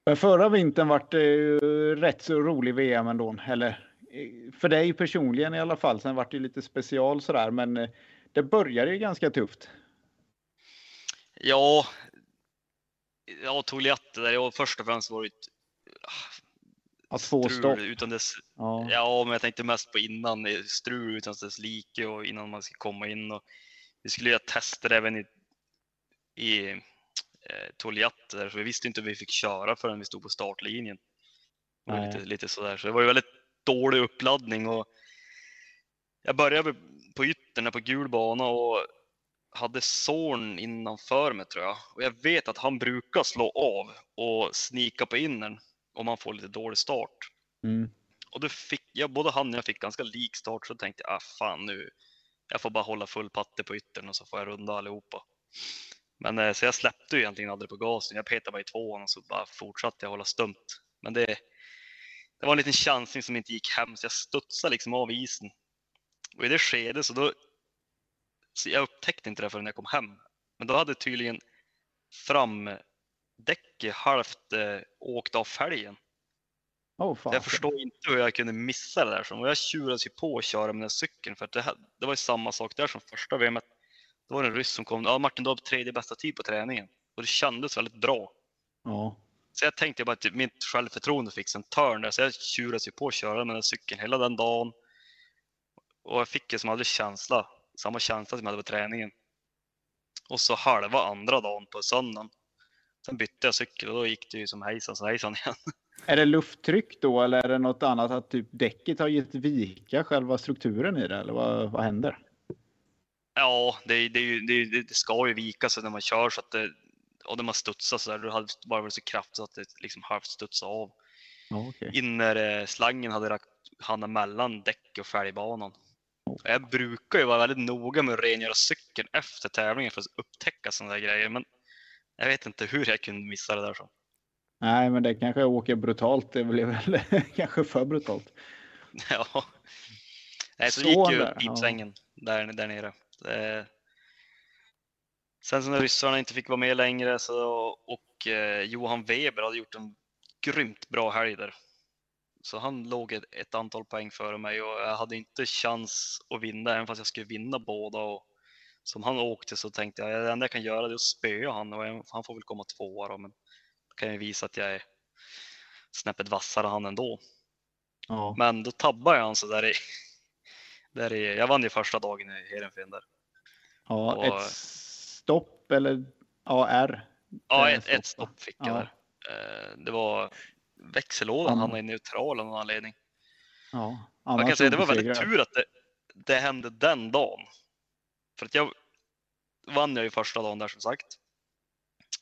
Men förra vintern vart det ju rätt så rolig VM ändå, eller eh, för dig personligen i alla fall. Sen vart det lite special sådär, men eh, det började ju ganska tufft. Ja, jag tog Liatte där. Jag, först och främst var det ett Att två strul stopp. utan dess Ja. Ja, men jag tänkte mest på innan, strul utan dess like och innan man ska komma in. Och vi skulle göra tester även i, i eh, Toliat där, så vi visste inte hur vi fick köra förrän vi stod på startlinjen. Det var Nej. lite, lite sådär, så det var ju väldigt dålig uppladdning. Och jag började på yttern på gul bana och hade Zorn innanför mig tror jag. Och jag vet att han brukar slå av och snika på innern om man får lite dålig start. Mm. Och då fick jag, både han och jag fick ganska lik start så tänkte jag, ah fan nu, jag får bara hålla full patte på yttern och så får jag runda allihopa. Men eh, så jag släppte ju egentligen aldrig på gasen. Jag petade bara i tvåan och så bara fortsatte jag hålla stumt. Men det, det var en liten chansning som inte gick hem så jag studsade liksom av isen. Och i det skedet så då, så jag upptäckte inte det förrän jag kom hem. Men då hade tydligen framdäcket halvt eh, åkt av fälgen. Oh, fan. jag förstår inte hur jag kunde missa det där. som- Och jag tjurades ju på att köra med den cykeln för att det, här, det var ju samma sak där som första VMet. Då var det en ryss som kom. Ja, Martin, har tredje bästa tid på träningen. Och det kändes väldigt bra. Ja. Så jag tänkte bara att mitt självförtroende fick en törn där. Så jag tjurades ju på att köra med den cykeln hela den dagen. Och jag fick ju som aldrig känsla. Samma känsla som jag hade på träningen. Och så halva andra dagen på söndagen. Sen bytte jag cykel och då gick det ju som hejsan så hejsan igen. Är det lufttryck då eller är det något annat att typ däcket har gett vika själva strukturen i det eller vad, vad händer? Ja, det, det, det, det ska ju vika sig när man kör så att det, och när man studsar så där, då hade det bara varit så kraftigt så att det liksom halvt studsade av. Ja, okej. Innerslangen hade rakt- hamnat mellan däck och fälgbanan. Jag brukar ju vara väldigt noga med att rengöra cykeln efter tävlingen för att upptäcka sådana där grejer, men jag vet inte hur jag kunde missa det där. Så. Nej, men det kanske åker brutalt. Det blev väl kanske för brutalt. Ja. Nej, så Så gick ju där, ja. pipsvängen där, där nere. Sen så när ryssarna inte fick vara med längre så, och eh, Johan Weber hade gjort en grymt bra helg där. Så han låg ett, ett antal poäng före mig och jag hade inte chans att vinna även fast jag skulle vinna båda. Och som han åkte så tänkte jag det enda jag kan göra det är att spöa han och jag- han får väl komma tvåa då, men då kan jag visa att jag är snäppet vassare han ändå. Ja. Men då tabbade jag han så där i, där i, jag vann ju första dagen i Heerenveen där. ja och- ett stopp eller AR. Ja, ett, ett stopp, fick Ja. jag där. Eh, Det var växellådan An- hamnade i neutral av någon anledning. Ja. Man kan säga det var väldigt tur att det, det hände den dagen. För att jag vann jag ju första dagen där som sagt.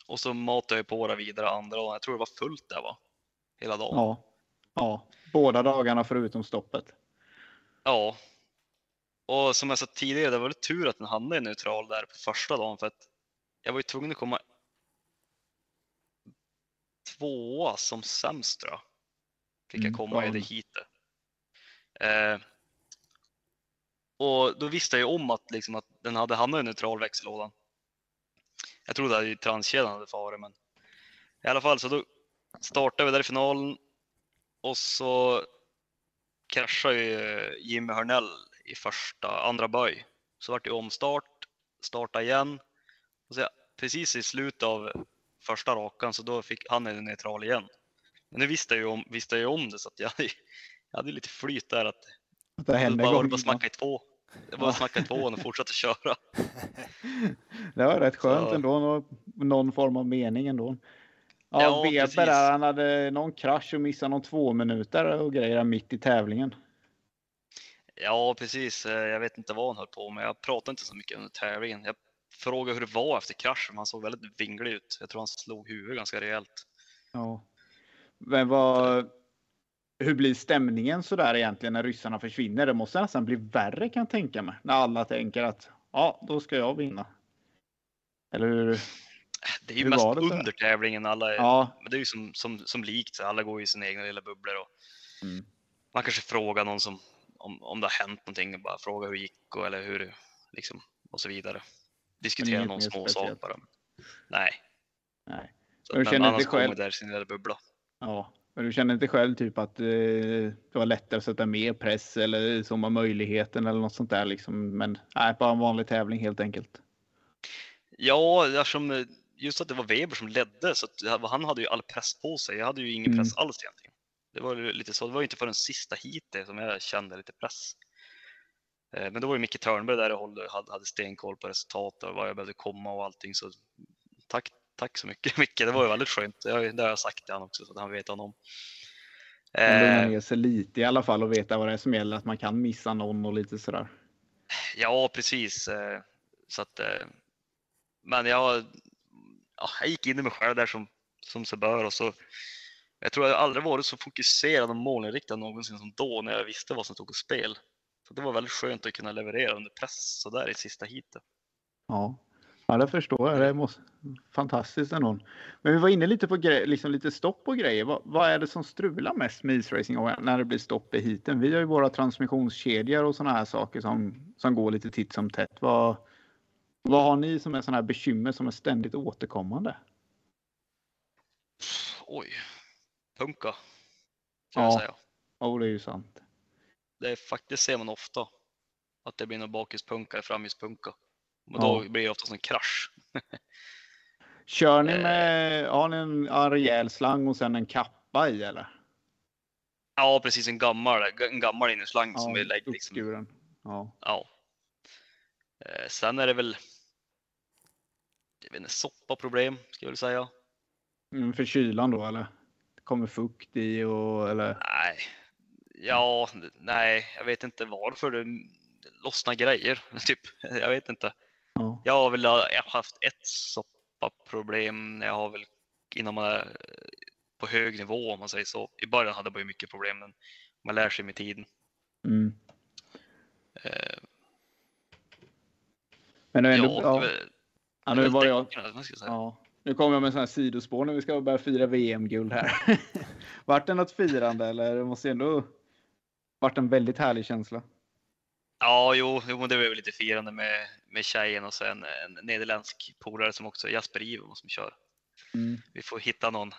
Och så matade jag på det vidare andra dagen. Jag tror det var fullt där va? Hela dagen. Ja. ja. Båda dagarna förutom stoppet. Ja. Och som jag sa tidigare, det var väl tur att den hamnade i neutral där på första dagen för att jag var ju tvungen att komma tvåa som sämst tror jag. Fick jag Mm, komma i bra. det heatet. Eh, och då visste jag ju om att, liksom, att den hade hamnat i neutral växellådan. Jag trodde att transkedjan hade farit men i alla fall så då startade vi där i finalen och så kraschade ju Jimmy Hörnell i första, andra böj. Så vart det omstart, starta igen. Och så precis i slutet av första rakan så då fick han en neutral igen. Men nu visste jag ju om, visste jag om det så att jag jag hade lite flyt där att Att det hände bara gånger. bara smacka i två. Det var Ja. smacka i två och fortsatte köra. Det var rätt skönt Så- ändå. Nå- Någon form av mening ändå. Ja, Ja, Weber precis. där, han hade någon krasch och missade någon två minuter och grejer mitt i tävlingen. Ja, precis. Eh, Jag vet inte vad han höll på med. Jag pratade inte så mycket under tävlingen. Jag frågade hur det var efter kraschen. Han såg väldigt vinglig ut. Jag tror han slog huvudet ganska rejält. Ja. Men vad, hur blir stämningen så där egentligen när ryssarna försvinner? Det måste nästan bli värre kan jag tänka mig. När alla tänker att ja, då ska jag vinna. Eller hur? Det är ju Hur mest det under tävlingen. Alla är, Ja, Men det är ju som, som, som likt, alla går i sina egna lilla bubblor. Och Mm. Man kanske frågar någon som, om, om det har hänt någonting, och bara fråga hur det gick och, eller hur liksom, och så vidare. Diskutera någon mer små speciellt. sak bara. Nej. nej. Så, men känner går själv- där i sin lilla bubbla. Ja, men du känner inte själv typ att eh, det var lättare att sätta mer press eller som var möjligheten eller något sånt där liksom. Men nej, bara en vanlig tävling helt enkelt. Ja, eftersom eh, just att det var Weber som ledde så att han hade ju all press på sig. Jag hade ju ingen Mm. press alls egentligen. Det var ju lite så. Det var ju inte förrän sista heatet som jag kände lite press. Eh, Men då var ju Micke Törnberg där och hade, hade stenkoll på resultatet och var jag behövde komma och allting. Så tack, tack så mycket Micke. Det var ju väldigt skönt. Det har, jag- det har jag sagt till honom också så att han vet honom. Man lugnar Eh, ner sig lite i alla fall och veta vad det är som gäller. Att man kan missa någon och lite sådär. Ja, precis. eh, Så att, eh, men jag, ja, jag gick in i mig själv där som, som sig bör och så. Jag tror jag aldrig varit så fokuserad och målinriktad någonsin som då när jag visste vad som stod på spel. Så det var väldigt skönt att kunna leverera under press så där i sista heatet. Ja. Ja, det förstår jag. Det är måste... fantastiskt ändå. Men vi var inne lite på gre... liksom lite stopp och grejer. Vad, vad är det som strular mest med isracing när det blir stopp i heaten? Vi har ju våra transmissionskedjor och sådana här saker som, som går lite titt som tätt. Vad, vad har ni som är sådana här bekymmer som är ständigt återkommande? Oj. Punka. Ja. Kan jag säga. Oh, det är ju sant. Det är faktiskt ser man ofta. Att det blir någon bakhuspunka eller framhuspunka. Och Ja. då blir det ofta en krasch. Kör ni Eh. med, har ni en, en rejäl slang och sen en kappa i eller? Ja, precis en gammal, en gammal innerslang som Ja, vi lägger liksom. Ja. Ja. Eh, sen är det väl. Jag vet inte, soppaproblem ska jag väl säga. Mm, för kylan då eller? Det kommer fukt i och eller? Nej, ja, nej, jag vet inte varför det lossnar grejer. Typ, jag vet inte. Ja. Jag har väl jag har haft ett soppaproblem. Jag har väl innan man är på hög nivå om man säger så. I början hade man ju mycket problem, men man lär sig med tiden. Mm. Eh, Men det är ja, ändå, ja, ja, är nu var jag, ja. Nu kommer jag med sådana här sidospår när vi ska börja fira VM-guld här. Vart det något firande eller? Det måste ju ändå varit en väldigt härlig känsla. Ja, jo, jo det var väl lite firande med, med tjejen och sen en nederländsk polare som också är Jasper Ivo som kör. Mm. Vi får hitta någon.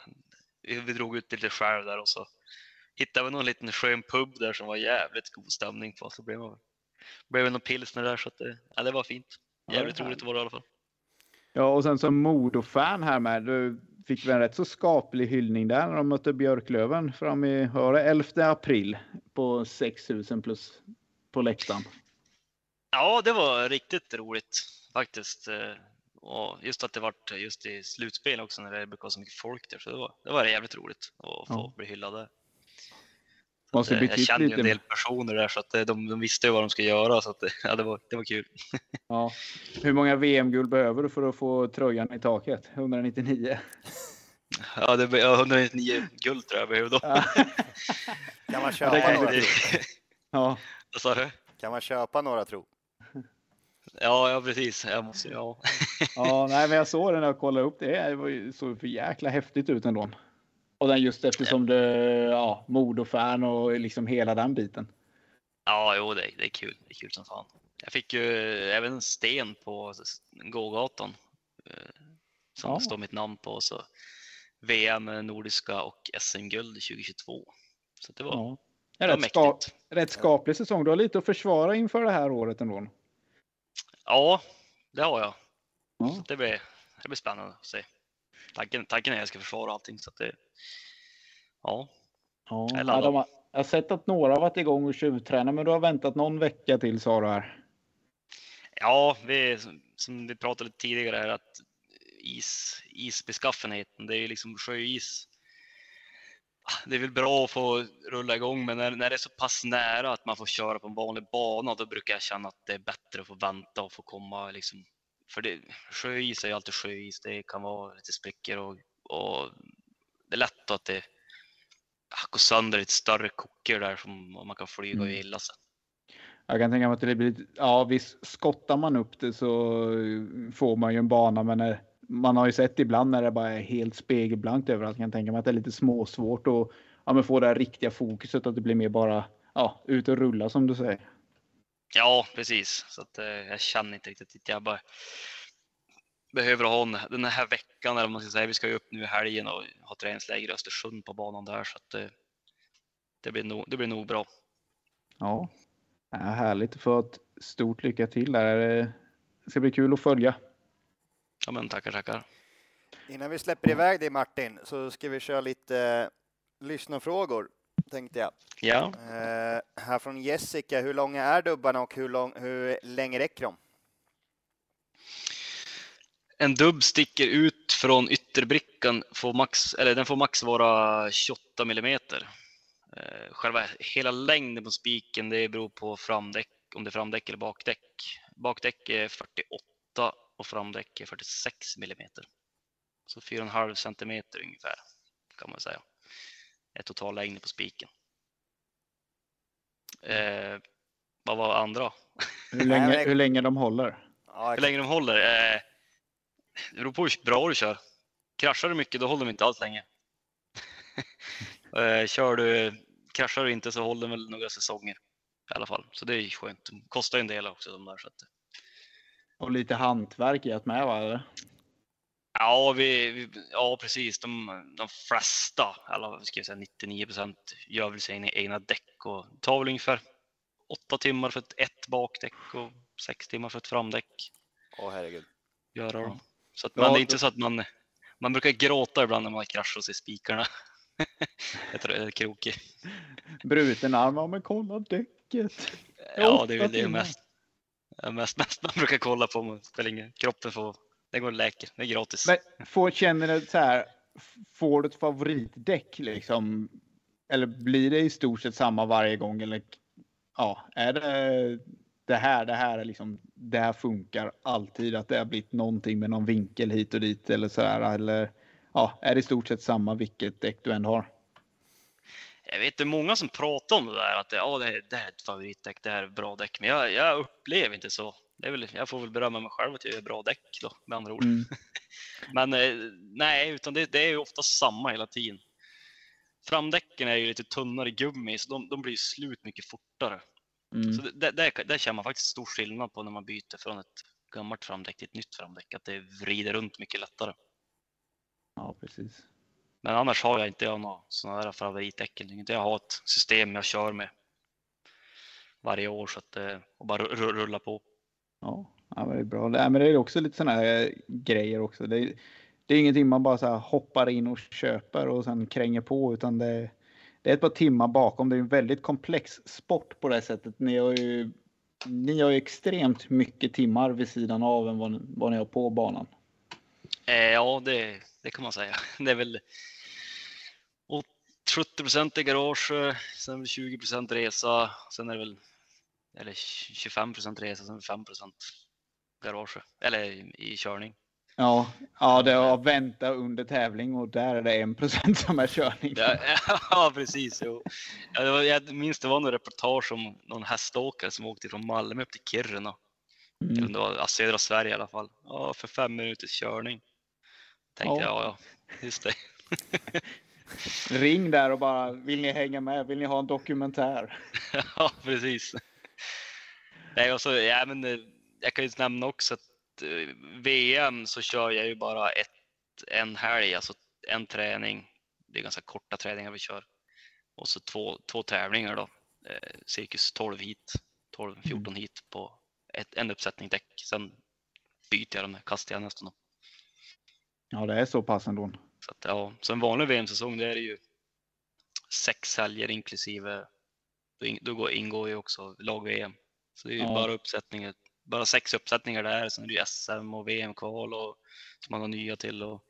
Vi, vi drog ut lite själv där och så hittade vi någon liten skön pub där som var jävligt god stämning på. Så blev det blev det någon pilsner där så att det, ja, det var fint. Ja, det Jävligt roligt var det i alla fall. Ja, och sen som Modo-fan här med. Du fick väl en rätt så skaplig hyllning där när de mötte Björklöven fram i det 11 april på 6000 plus på läktaren. Ja, det var riktigt roligt faktiskt. Eh, Och just att det vart just i slutspel också när det brukar vara så mycket folk där. Så det var, det var jävligt roligt att få Ja. bli hyllad där. Måste Eh, Jag känner ju lite. en del personer där så att eh, de, de visste ju vad de ska göra så att det- ja, det, var, det var kul. Ja. Hur många VM-guld behöver du för att få tröjan i taket? 199? Ja, det var 199 guld tror jag behövde. då. Ja. Kan man det kan några jag tro? ja. Vad sa du? Kan man köpa några tro? Ja, ja precis. Jag måste, ja. ja, nej, men jag såg den när jag kollade upp det. Det var ju så för jäkla häftigt ut ändå. Och den just eftersom du ja, Modo-fan och liksom hela den biten. ja, jo, det, det är kul. Det är kul som fan. Jag fick ju även en sten på gågatan eh, som Ja. det står mitt namn på. Så VM, Nordiska och SM-guld 2022. Så det var, Ja. En rätt, ska, rätt skaplig säsong. Du har lite att försvara inför det här året ändå. Ja, det har jag. Ja. Det, blir, det blir spännande att se. Tanken, tanken är att jag ska försvara allting. Så det, ja, Ja, Jag är ja, de har, jag har sett att några har varit igång och tjuvtränat, men du har väntat någon vecka till sa du här. Ja, vi, som vi pratade lite tidigare här att is, isbeskaffenheten, det är ju liksom sjöis. Det är väl bra att få rulla igång, men när, när det är så pass nära att man får köra på en vanlig bana, då brukar jag känna att det är bättre att få vänta och få komma liksom. För det, sjöis är ju alltid sjöis. Det kan vara lite sprickor och, och det är lätt att det går sönder ett större koker där som man kan flyga och Mm. illa sig. Jag kan tänka mig att det blir lite, ja visst skottar man upp det så får man ju en bana, men när, man har ju sett ibland när det bara är helt spegelblankt överallt. Jag kan tänka mig att det är lite småsvårt att ja, få det här riktiga fokuset, att det blir mer bara ja, ut och rulla som du säger. Ja, precis. Så att, eh, jag känner inte riktigt att jag bara behöver ha en, den här veckan, eller vad man ska säga. Vi ska ju upp nu i helgen och ha träningsläger i Östersund på banan där, så att eh, det, blir nog, det blir nog bra. Ja, ja härligt få ett stort lycka till där. Det ska bli kul att följa. Ja, men tackar, tackar. Innan vi släpper iväg dig Martin så ska vi köra lite eh, lyssnarfrågor tänkte jag. Ja, Eh, här från Jessica, hur långa är dubbarna och hur, lång, hur länge räcker de? en dubb sticker ut från ytterbrickan, får max, eller den får max vara 28 millimeter. Eh, Själva hela längden på spiken, det beror på framdäck, om det är framdäck eller bakdäck. Bakdäck är 48 och framdäck är 46 millimeter. Så 4,5 centimeter ungefär kan man säga. Är totallängden på spiken. Eh, vad var andra? Hur länge, hur länge de håller. Hur länge de håller? Eh, Det beror på hur bra du kör. Kraschar du mycket, då håller de inte alls länge. Eh, kör du, kraschar du inte så håller de väl några säsonger i alla fall. Så det är skönt. De kostar ju en del också de där. Så att, Och lite hantverk i att med va? Eller? ja, vi, vi, ja, precis. De, de flesta, eller vad ska jag säga, 99 procent gör väl sina egna däck och tar väl ungefär åtta timmar för ett, ett bakdäck och sex timmar för ett framdäck. Åh herregud. Göra dem. Så att, Ja, men det är inte så att man, man brukar gråta ibland när man kraschar och ser spikarna. jag tror det är krokig. Bruten arm, ja men kolla däcket. Ja, det är väl det mest, ja, mest, mest man brukar kolla på. Man spelar ingen, kroppen får, det går och läker, det är gratis. Men får, känner du så här, får du ett favoritdäck liksom? Eller blir det i stort sett samma varje gång? Eller ja, är det det här, det här är liksom, det här funkar alltid, att det har blivit någonting med någon vinkel hit och dit eller så här, eller ja, är det i stort sett samma vilket däck du än har? Jag vet det är många som pratar om det där att ja, det, det här är ett favoritdäck, det här är ett bra däck. Men jag, jag upplever inte så. Väl, jag får väl berömma mig själv att jag gör bra däck då, med andra ord. Mm. Men eh, nej, utan det, det är ju ofta samma hela tiden. Framdäcken är ju lite tunnare gummi, så de, de blir slut mycket fortare. Mm. Så det, det, där, där känner man faktiskt stor skillnad på när man byter från ett gammalt framdäck till ett nytt framdäck, att det vrider runt mycket lättare. Ja, precis. Men annars har jag inte jag några sådana där favoritdäcken. Jag har ett system jag kör med varje år så att, eh, och bara ru- ru- rulla på. Ja, ja men det är bra. Nej, men det är också lite sådana här eh, grejer också. Det är, det är ingenting man bara så här hoppar in och köper och sen kränger på, utan det, det är ett par timmar bakom. Det är en väldigt komplex sport på det sättet. Ni har ju, ni har ju extremt mycket timmar vid sidan av än vad, vad ni har på banan. Eh, ja, det, det kan man säga. Det är väl 70 procent i garage, sen är det 20 procent resa, sen är det väl eller 25 procent resa, sen är det 5 procent garage eller i, i körning. Ja, ja det har vänta under tävling och där är det en procent som är körning. Ja, ja precis. Jo. Ja, det var, jag minns det var något reportage om någon häståkare som åkte från Malmö upp till Kiruna. Mm. det var ja, södra Sverige i alla fall. Ja, för fem minuters körning. Tänkte Ja. jag, ja, ja, just det. Ring där och bara, vill ni hänga med? Vill ni ha en dokumentär? ja, precis. Nej, och så, ja, men, eh, jag kan ju nämna också att eh, VM så kör jag ju bara ett, en helg, alltså en träning. Det är ganska korta träningar vi kör. Och så två, två tävlingar då. Eh, cirkus 12 hit, 12-14 hit på ett, en uppsättning däck. Sen byter jag dem, kastar jag nästan. Då. Ja, det är så pass ändå. Så, att, ja, så en vanlig VM-säsong det är det ju sex helger inklusive, då, in, då går, ingår ju också lag-VM. Så det är ju Ja. bara uppsättningar, bara sex uppsättningar där. Sen är det ju SM och VM-kval och som man har nya till och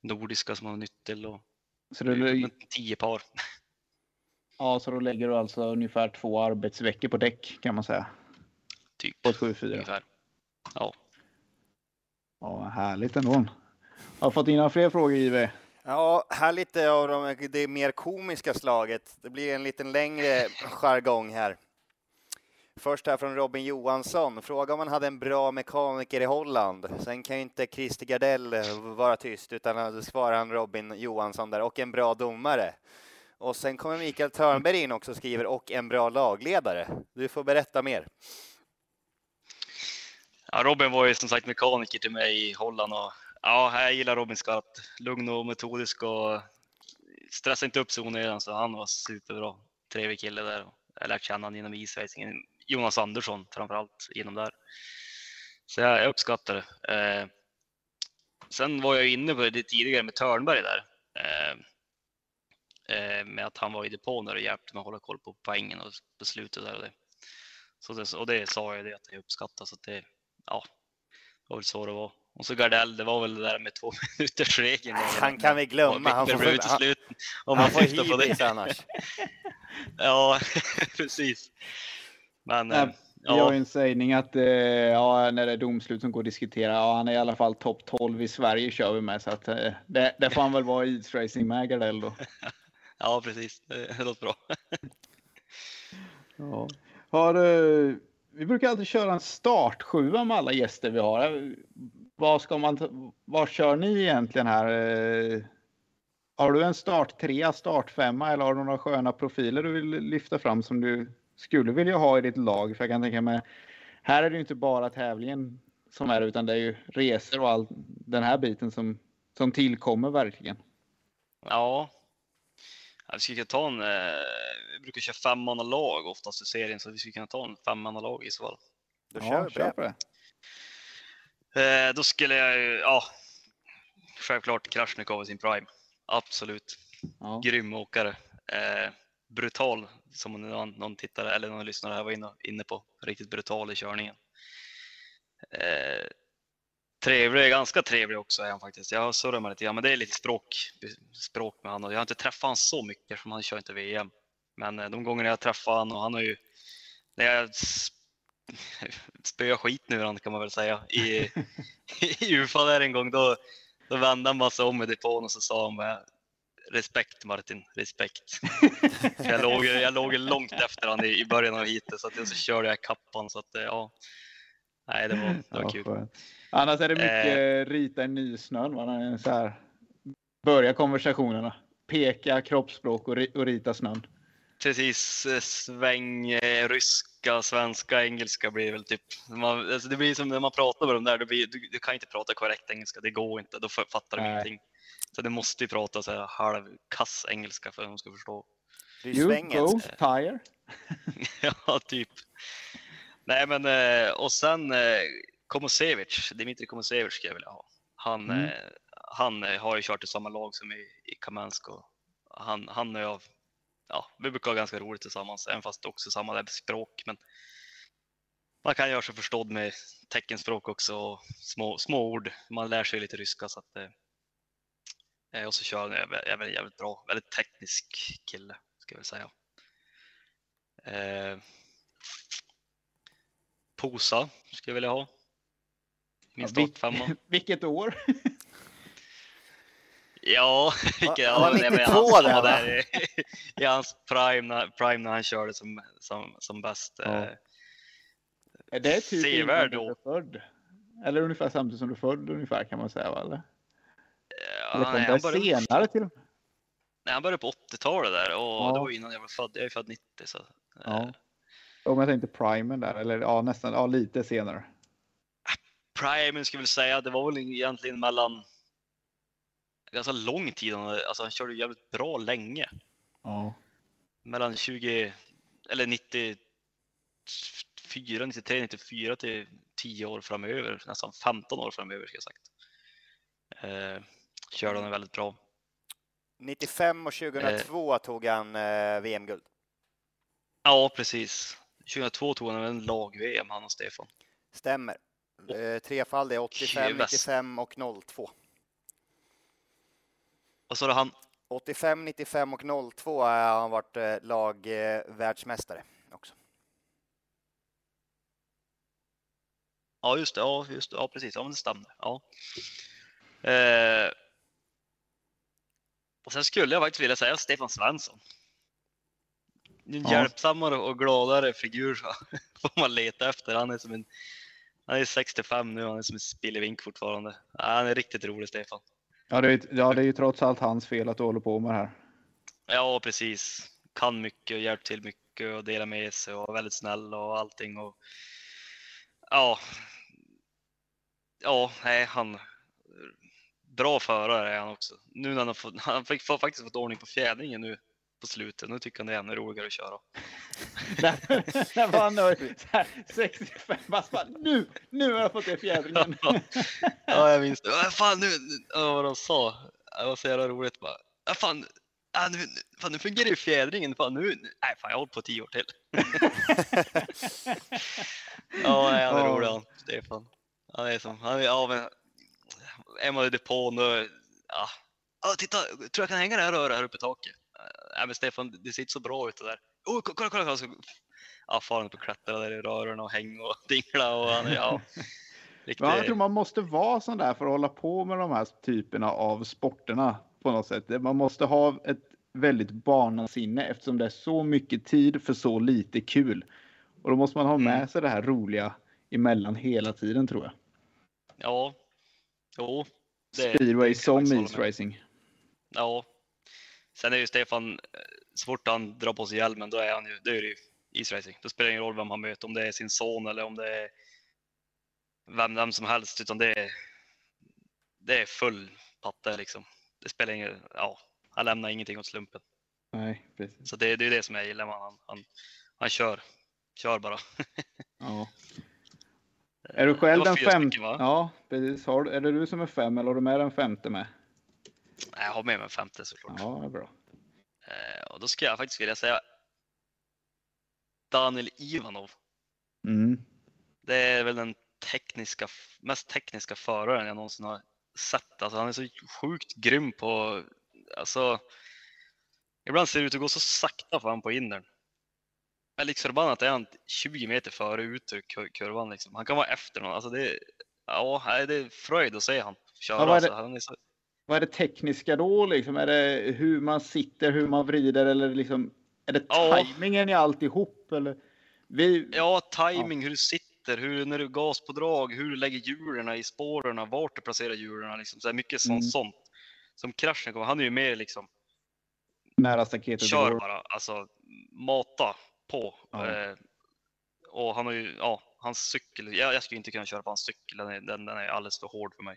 nordiska som man har nytt till och Så, det är tio par. ja, så då lägger du alltså ungefär två arbetsveckor på däck kan man säga. Typ På ett 7-4. ungefär. Ja, Ja, härligt ändå. Har fått in några fler frågor JW? Ja, här lite av de, det mer komiska slaget. Det blir en liten längre jargong här. Först här från Robin Johansson. Fråga om man hade en bra mekaniker i Holland. Sen kan ju inte Christer Gardell vara tyst, utan då svarar han Robin Johansson där. Och en bra domare. Och sen kommer Mikael Törnberg in också och skriver och en bra lagledare. Du får berätta mer. Ja, Robin var ju som sagt mekaniker till mig i Holland och ja, jag gillar Robin skarpt. Lugn och metodisk och stressa inte upp sig onödan så han var superbra. Trevlig kille där. Jag har lärt känna honom genom isracingen. Jonas Andersson framförallt genom där. Så jag, jag uppskattar det. Eh, sen var jag inne på det tidigare med Törnberg där. Eh, eh, med att han var i depån där och hjälpte mig att hålla koll på poängen och beslutet där och det. Så det, och det sa jag det att jag uppskattar så att det, ja, det var väl så det var. Och så Gardell, det var väl det där med två minuters regeln. Han kan vi glömma. Han får, han, slut, om han man får på det. annars. Ja, precis. Men Nej, eh, Vi har ja, en sägning att eh, ja, när det är domslut som går att diskutera, ja, han är i alla fall topp 12 i Sverige kör vi med. Så att, eh, det, det får han väl vara i isracing med Gardell då. ja, precis. Det det låter bra. Ja. Har, eh, vi brukar alltid köra en startsjua med alla gäster vi har. Vad ska man, vad kör ni egentligen här? Eh, Har du en start trea, start femma eller har du några sköna profiler du vill lyfta fram som du skulle vilja ha i ditt lag? För jag kan tänka mig, här är det ju inte bara tävlingen som är utan det är ju resor och all den här biten som, som tillkommer verkligen. Ja. ja vi skulle kunna ta en, eh, vi brukar köra femmannalag oftast i serien, så vi skulle kunna ta en femmannalag i så fall. Då kör Ja, vi på kör på det. Eh, då skulle jag ju, ja, självklart Krasnikov i sin prime. Absolut. Ja. Grym åkare. Eh, brutal, som någon, någon tittare eller någon lyssnare här var inne, inne på. Riktigt brutal i körningen. Eh, trevlig, ganska trevlig också är han faktiskt. Jag har surrat med lite grann, men det är lite språk, språk med honom. Jag har inte träffat honom så mycket eftersom han kör inte VM. Men eh, de gånger jag träffat honom och han har ju, när jag s- spöade skiten ur honom kan man väl säga i, i UFA där en gång, då, då vände han bara sig om i depån och så sa han bara Respekt Martin, respekt. Jag, låg, jag låg långt efter honom i, i början av heatet så, att, så körde jag ikapp honom så att eh, ja. Nej, det var, det var Ja, kul. skönt. Annars är det mycket rita i nysnön. Är Så här, börja konversationerna. Peka kroppsspråk och, och rita snön. Precis, eh, sväng, eh, ryska, svenska, engelska blir väl typ. Man, alltså det blir som när man pratar med dem där, det blir, du, du kan inte prata korrekt engelska, det går inte, då fa- fattar de ingenting. Så du måste ju prata så här halvkass engelska för att de ska förstå. You go tire. ja, typ. Nej, men eh, och sen eh, Komosevic, Dimitri Komosevic skulle jag vilja ha. Han, Mm. eh, han har ju kört i samma lag som i, i Kamensk och han, han och jag, ja, vi brukar ha ganska roligt tillsammans, även fast också samma där språk. Men man kan göra sig förstådd med teckenspråk också och små, små ord. Man lär sig lite ryska så att eh, och så kör han även, jävligt bra, väldigt teknisk kille ska jag väl säga. Eh, Posa skulle jag vilja ha. Min Ja, startfemma. Vilket år? Ja, var ja, nej, men 92 han där, där i, i hans prime prime när han körde som, som, som bäst. Ja. Eh, Är det typ Sevärd då. är född? Eller ungefär samtidigt som du född ungefär kan man säga va? Eller? ja, Eller nej, han, började, senare till nej, han började på 80-talet där och Ja. det var innan jag var född. Jag är född 90 så. eh, Ja. Om jag tänkte primen där, eller ja nästan, ja lite senare. Prime skulle jag väl säga, det var väl egentligen mellan ganska lång tid. han- Alltså han körde jävligt bra länge. Ja. mellan 20 eller 94, 93, 94 till 10 år framöver, nästan 15 år framöver ska jag sagt. Eh, körde han väldigt bra. 95 och 2002 tog han eh, VM-guld. Ja, precis. 2002 tog han en lag-VM, han och Stefan. Stämmer. Eh, trefaldig 85, väst. 95 och 02. Och så har han, 85, 95 och 02 har han varit eh, lagvärldsmästare världsmästare också. ja just det, ja, just det, ja precis, ja men det stämde. Ja. Eh, och sen skulle jag faktiskt vilja säga Stefan Svensson. En Ja. hjälpsammare och gladare figur får man leta efter. Han är som en han är 65 nu, han är som en spillevink fortfarande. Ja, Han är riktigt rolig Stefan. Ja, det är, ja, det är ju trots allt hans fel att du håller på med det här. Ja, precis. Kan mycket och hjälpt till mycket och delar med sig och är väldigt snäll och allting. Och... Ja. Ja, nej, han. Bra förare är han också. Nu när han får, han fick faktiskt fått ordning på fjädringen nu på slutet. Nu tycker han det är ännu roligare att köra. När var han nöjd? Så här, 65 bara, bara, nu, nu har jag fått det fjädringen. Ja, jag minns det. Vad fan nu, ja, vad de sa. Det var så jävla roligt bara. Ja, fan, ja, nu, fan, nu fungerar ju fjädringen. Fan, nu, nej, fan, jag håller på tio år till. ja, han är rolig han, Stefan. Han är som, han är, ja men, är man i depån och, ja, ja, titta, tror jag kan hänga det här röret här uppe i taket. Nej, men Stefan, det ser inte så bra ut det där. Oh, kolla, kolla, kolla. Så, ja, far och klättrar där i rören och häng och dingla och han ja. Riktigt, jag tror man måste vara sån där för att hålla på med de här typerna av sporterna på något sätt. Man måste ha ett väldigt barnasinne eftersom det är så mycket tid för så lite kul. Och då måste man ha med Mm. sig det här roliga emellan hela tiden tror jag. Ja, Jo. det- Speedway som isracing. Ja. Sen är ju Stefan, eh, så fort han drar på sig hjälmen, då är han ju, då är det ju isracing. Då spelar det ingen roll vem han möter, om det är sin son eller om det är vem, vem som helst, utan det är, det är full patte liksom. Det spelar ingen, ja, han lämnar ingenting åt slumpen. Nej, precis. Så det, det är det som jag gillar med. Han, han, han kör, kör bara. Ja. Är du själv den femte? Ja, precis. Har, är det du som är fem eller har du med den femte med? Jag har med mig en femte såklart. Ja, bra. Eh, och då skulle jag faktiskt vilja säga Daniel Ivanov. Mm. Det är väl den tekniska, mest tekniska föraren jag någonsin har sett. Alltså, han är så sjukt grym på... Alltså, ibland ser det ut att gå så sakta för han på innern. Men liksom förbannat är han 20 meter före ut ur kur- kurvan. Liksom. Han kan vara efter någon. Alltså, det, ja, det är fröjd att se han köra. Ja, alltså, han är så, Vad är det tekniska då liksom? Är det hur man sitter, hur man vrider eller liksom? Är det Ja. tajmingen i alltihop eller? Vi, Ja, timing, hur du sitter, hur, när du gas på drag, hur du lägger hjulen i spåren, vart du placerar hjulen. Liksom. Så mycket sånt, Mm. sånt. Som kraschen kommer, han är ju mer liksom, nära staketet. kör går. bara, alltså mata på. Ja. Eh, och han har ju, ja, hans cykel, jag, jag skulle inte kunna köra på hans cykel, den är, den, den är alldeles för hård för mig.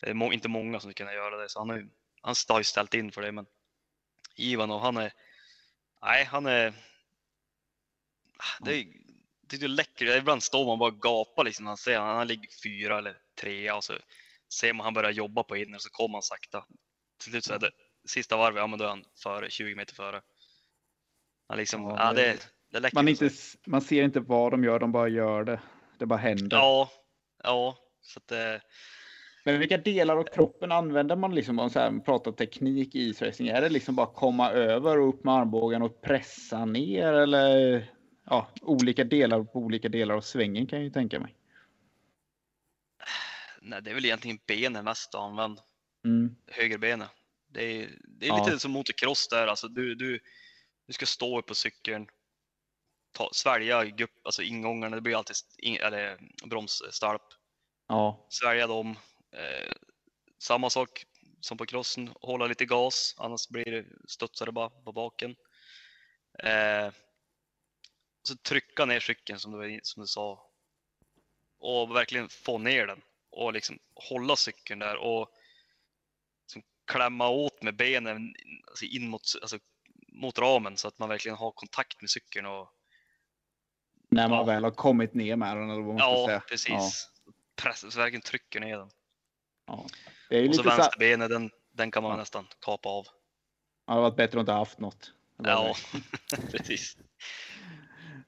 Det är må, inte många som kunna göra det, så han ju, han har ju ställt in för det, men Ivanov, han är, nej, han är, det är, det är läckert. Ibland står man bara och gapar liksom han ser han, han ligger fyra eller trea och så ser man han börjar jobba på inner så kommer han sakta. Till slut så är det sista varvet, ja men då är han före, 20 meter före. Han liksom, Ja, ja, det- det, är läckert. Man, inte, man ser inte vad de gör, de bara gör det. Det bara händer. Ja, ja, så att eh, Men vilka delar av kroppen använder man liksom om man pratar teknik i isracing? Är det liksom bara komma över och upp med armbågen och pressa ner eller ja, olika delar på olika delar av svängen kan jag ju tänka mig. nej, det är väl egentligen benen mest att använda. Mm. högerbenet. Det är, det är Ja. lite som motocross där, alltså du, du, du ska stå upp på cykeln, ta, svälja gupp, alltså ingångarna, det blir alltid in, eller bromsstarp, Ja, svälja dem. Eh, samma sak som på crossen, hålla lite gas, annars blir det studsar det bara på baken. Eh, så trycka ner cykeln som du, som du sa och verkligen få ner den och liksom hålla cykeln där och liksom klämma åt med benen alltså in mot, alltså, mot ramen så att man verkligen har kontakt med cykeln. Och, när man Ja. väl har kommit ner med den eller vad man ja, säga. precis. Press, så verkligen trycker ner den. Ja. Det är ju Och så lite så, vänsterbenet, den, den kan man Ja. nästan kapa av. det hade varit bättre att inte ha haft något. Ja, precis.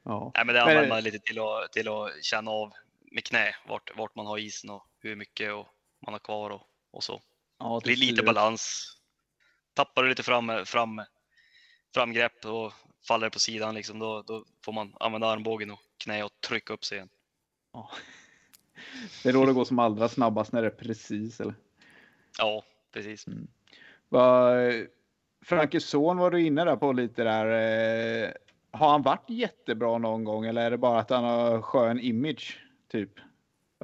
ja. Nej, men det använder man lite till att, till att känna av med knä vart, vart man har isen och hur mycket och man har kvar och, och så. ja Det blir lite balans. Tappar du lite fram, fram, framgrepp och faller på sidan liksom, då, då får man använda armbågen och knä och trycka upp sig igen. Ja. Det är då det går som allra snabbast när det är precis. Eller? Ja, precis. Vad- Frankes son var du inne där på lite där. eh, Har han varit jättebra någon gång eller är det bara att han har skön image? Typ.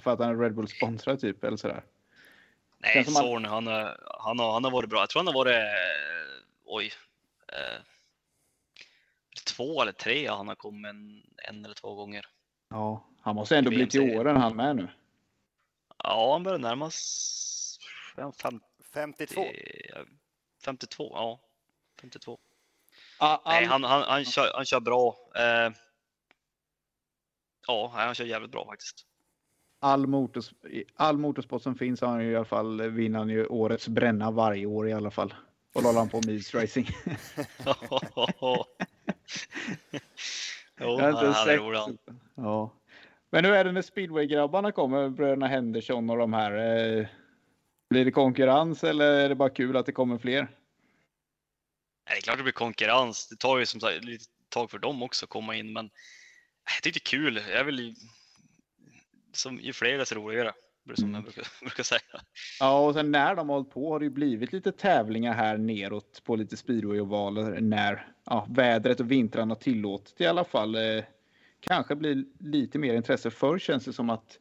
För att han är Red Bull sponsrad typ eller sådär. Nej, Zorn, han, har- han, har, han har varit bra. Jag tror han har varit, eh, oj, eh, två eller tre han har kommit en, en eller två gånger. Ja, han måste ändå bli till åren han med nu. Ja, han börjar närma sig ja, 50, 52. 52. Ja, 52. All, Nej, han, han, han, kör, han kör bra. Eh, ja, han kör jävligt bra faktiskt. all, motors, all motorsport som finns har han ju i alla fall vinner han ju årets bränna varje år i alla fall. Och då håller han på med Racing. jo, Jag har inte sett- han. Ja. Men hur är det när speedway-grabbarna kommer? Bröderna Henderson och de här. Eh, blir det konkurrens eller är det bara kul att det kommer fler? Det är klart det blir konkurrens. Det tar ju som sagt lite tag för dem också att komma in, men jag tycker det är kul. Jag vill som ju fler desto roligare, som Mm. jag brukar, brukar säga. Ja, och sen när de har hållit på har det ju blivit lite tävlingar här neråt på lite speedway-ovaler när ja, vädret och vintrarna har tillåtit i alla fall. Eh, kanske blir lite mer intresse. Förr känns det som att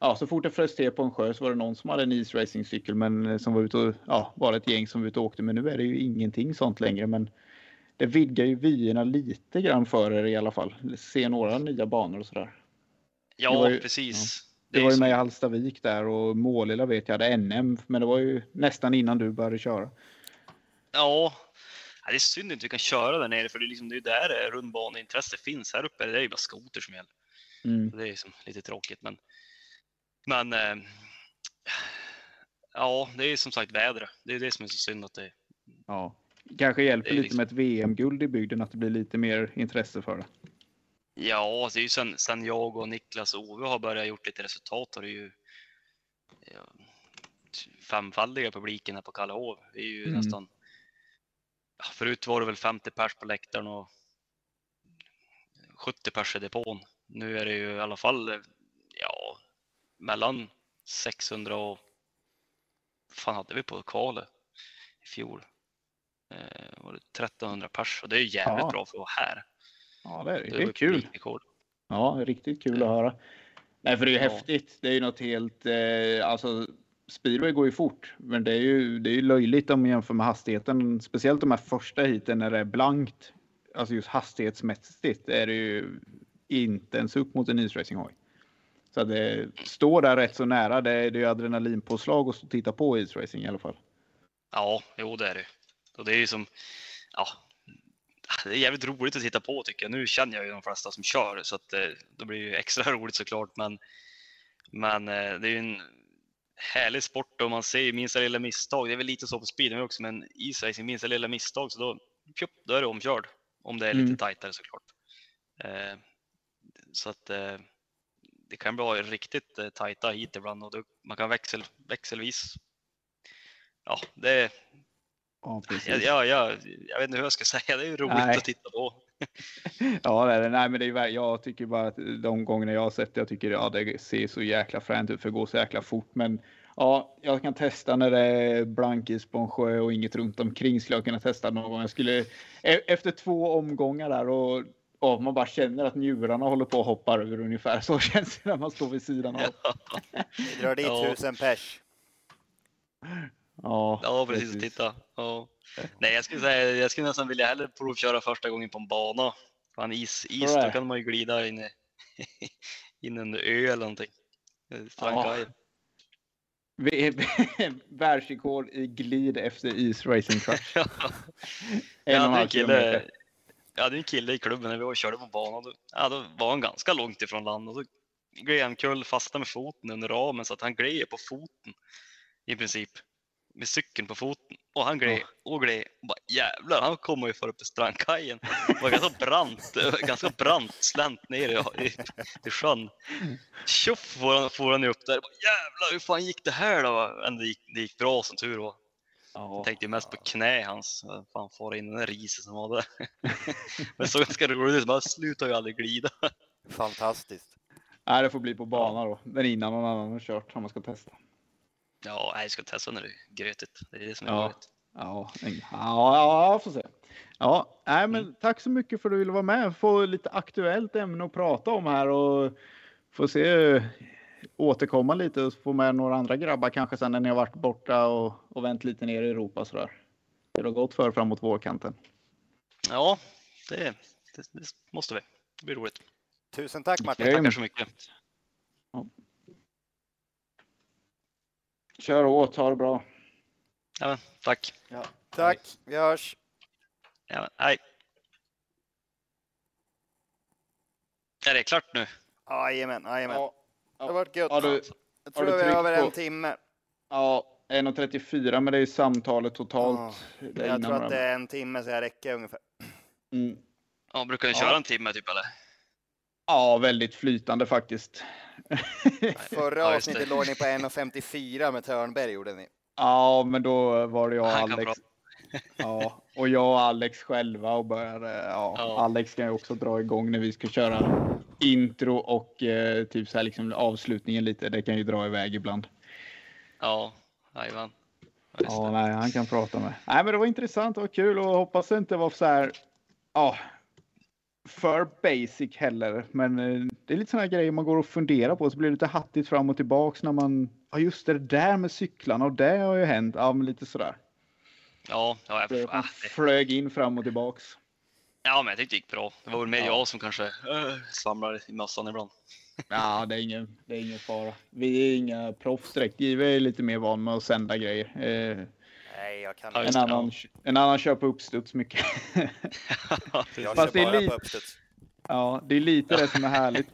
ja, så fort det frös till på en sjö så var det någon som hade en isracingcykel men eh, som var ute och ja, var ett gäng som var ute och åkte. Men nu är det ju ingenting sånt längre. Men det vidgar ju vyerna lite grann för er i alla fall. Se några nya banor och sådär. Ja, Det var ju- precis. Det var ju med i Hallstavik där och Målilla vet jag hade NM, men det var ju nästan innan du började köra. Ja, det är synd att inte vi kan köra där nere för det är, liksom, det är där rundbaneintresset finns. Här uppe det är ju bara skoter som gäller. Mm. Det är liksom lite tråkigt men, men eh, ja, det är som sagt vädret. Det är det som är så synd att det Ja. Kanske hjälper Det lite liksom- med ett VM-guld i bygden att det blir lite mer intresse för det. Ja, det är ju sen, sen jag och Niklas och Ove har börjat gjort lite resultat har det ju ja, femfaldiga publiken här på Kallehov. Det är ju Mm. nästan. Förut var det väl 50 pers på läktaren och 70 pers i depån. Nu är det ju i alla fall ja, mellan 600 och fan hade vi på kvalet i fjol? Eh, var det 1300 pers och det är ju jävligt Ja. bra för att vara här. Ja, det är det. Är kul. Ja, riktigt kul att höra. Nej, för det är ju Ja. häftigt. Det är ju något helt, eh, alltså speedway går ju fort, men det är ju, det är ju löjligt om man jämför med hastigheten, speciellt de här första heaten när det är blankt. Alltså just hastighetsmässigt är det ju inte ens upp mot en isracinghoj. Så det står där rätt så nära. Det är, det är adrenalinpåslag att titta på isracing i alla fall. Ja, jo det är det. Och det är ju som, ja, det är jävligt roligt att titta på tycker jag. Nu känner jag ju de flesta som kör så att eh, då blir det ju extra roligt såklart. Men, men eh, det är ju en härlig sport och man ser ju minsta lilla misstag. Det är väl lite så på speedway också, men isracing, minsta lilla misstag så då, pjup, då är det omkörd. Om det är lite Mm. tajtare såklart. Eh, så att eh, det kan bli riktigt eh, tajta hit ibland och då, man kan växel, växelvis. Ja, det är, Ja, precis. jag, jag, vet inte hur jag ska säga, det är ju roligt Nej. att titta på. Ja, det är. Nej, men det är, jag tycker bara att de gångerna jag har sett det, jag tycker ja, det ser så jäkla fränt ut för det går så jäkla fort. Men ja, jag kan testa när det är blankis på en sjö och inget runt omkring skulle jag kunna testa någon gång. Jag skulle e- efter två omgångar där och ja, man bara känner att njurarna håller på att hoppa över ungefär. Så känns det när man står vid sidan av. Vi drar dit Ja. tusen pers. Ja, Ja, precis. Titta. Ja. Nej, jag skulle säga, jag skulle nästan vilja hellre provköra första gången på en bana. Fan, is, is då kan man ju glida in, i- in en ö eller någonting. Strandkajen. Världsrekord i glid efter East Racing Truck. Ja. En Jag hade en kille, jag hade en kille i klubben när vi var körde på banan. Då, ja, då var han ganska långt ifrån land och så gled han kull fastnade med foten under ramen så att han gled på foten i princip. Med cykeln på foten och han gled och gled. Och bara, jävlar, han kommer ju för upp till strandkajen. Det var ganska brant, ganska brant slänt ner i, i, i sjön. Tjoff får han, får han upp där. Bara, jävlar, hur fan gick det här då? Men det gick, det gick bra som tur var. Ja. Jag tänkte mest på knä hans. Fan fara in den där risen som var där. Men såg ganska roligt ut. Man slutar ju aldrig glida. Fantastiskt. Nej, det får bli på bana då. Men innan någon annan har kört om man ska testa. Ja, nej, jag ska testa när det är grötigt. Det är det som är Ja. roligt. Ja, ja, ja, får se. Ja, nej, men tack så mycket för att du ville vara med. Få lite aktuellt ämne att prata om här och få se återkomma lite och få med några andra grabbar kanske sen när ni har varit borta och, och vänt lite ner i Europa sådär. Det har gått för framåt vårkanten. Ja, det, det, det måste vi. Det blir roligt. Tusen tack Martin. Tackar så mycket. Kör åt, ha det bra. Ja, tack. Tack, vi hörs. Ja, men, hej. Är det klart nu? Jajamän, jajamän. Ja, Det har varit gött. Har du- Jag har tror du vi är över på- en timme. ja 1.34 men det är ju samtalet totalt. Ja, Jag tror att det är en timme så jag räcker ungefär. Mm. Ja, brukar ni Ja. köra en timme typ eller? Ja, väldigt flytande faktiskt. Förra Ja, avsnittet låg ni på 1.54 med Törnberg gjorde ni. Ja, men då var det jag och Han Alex. Ja, och jag och Alex själva och började. Ja, Ja. Alex kan ju också dra igång när vi ska köra intro och eh, typ så här liksom avslutningen lite. Det kan ju dra iväg ibland. Ja, jajamän. Ja, nej, han kan prata med. Nej, men det var intressant och kul och hoppas det inte var så här. Ja, för basic heller, men eh, det är lite sådana grejer man går och funderar på så blir det lite hattigt fram och tillbaks när man, ja just det där med cyklarna och det har ju hänt, ja men lite sådär. Ja, ja, jag, Det, ah, man flög in fram och tillbaks. ja, men jag tyckte det gick bra. Det var väl mer Ja. jag som kanske äh, svamlade i mössan ibland. Ja, det är ingen, det är ingen fara. Vi är inga proffs direkt. Vi är lite mer van med att sända grejer. Eh, Nej, jag kan en, det, annan, en annan kör på uppstuds mycket. Jag Fast det kör bara lite- på uppstuds. Ja, det är lite det som är härligt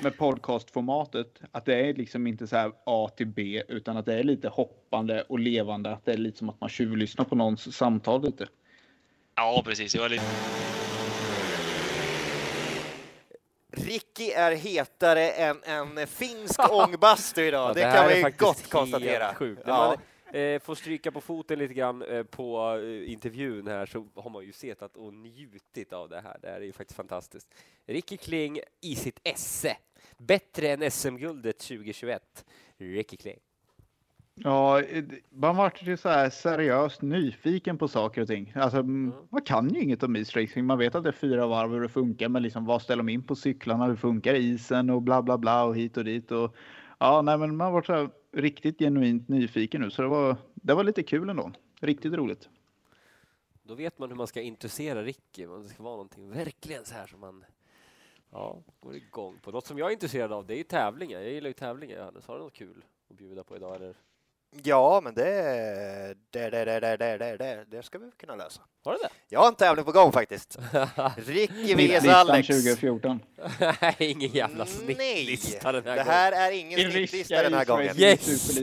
med podcastformatet. Att det är liksom inte så här A till B, utan att det är lite hoppande och levande. Att det är lite som att man tjuvlyssnar på någons samtal lite. Ja, precis. Jag var lite... Ricky är hetare än en finsk ångbastu idag, Ja, det, här kan är vi gott konstatera. Sjukt. Ja. Eh, får stryka på foten lite grann eh, på eh, intervjun här så har man ju sett att och njutit av det här. Det här är ju faktiskt fantastiskt. Ricky Kling i sitt esse. Bättre än SM-guldet 2021. Ricky Kling. Ja, man vart ju så här seriöst nyfiken på saker och ting. Alltså, mm. man kan ju inget om isracing. Man vet att det är fyra varv hur det funkar, men liksom vad ställer de in på cyklarna? Hur funkar isen och bla bla bla och hit och dit och ja, nej, men man var så här riktigt genuint nyfiken nu, så det var. Det var lite kul ändå. Riktigt roligt. Då vet man hur man ska intressera Ricky. Det ska vara någonting verkligen så här som man ja, går igång på. Något som jag är intresserad av det är ju tävlingar. Jag gillar ju tävlingar. Johannes, har du något kul att bjuda på idag? Eller? Ja, men det, det, det, det, det, det, det, det ska vi kunna lösa. Har du det? Jag har en tävling på gång faktiskt. Ricky vs Alex. 2014. Ingen jävla mm, snittlista den här gången. Det här gången. är ingen snittlista den här gången. Yes!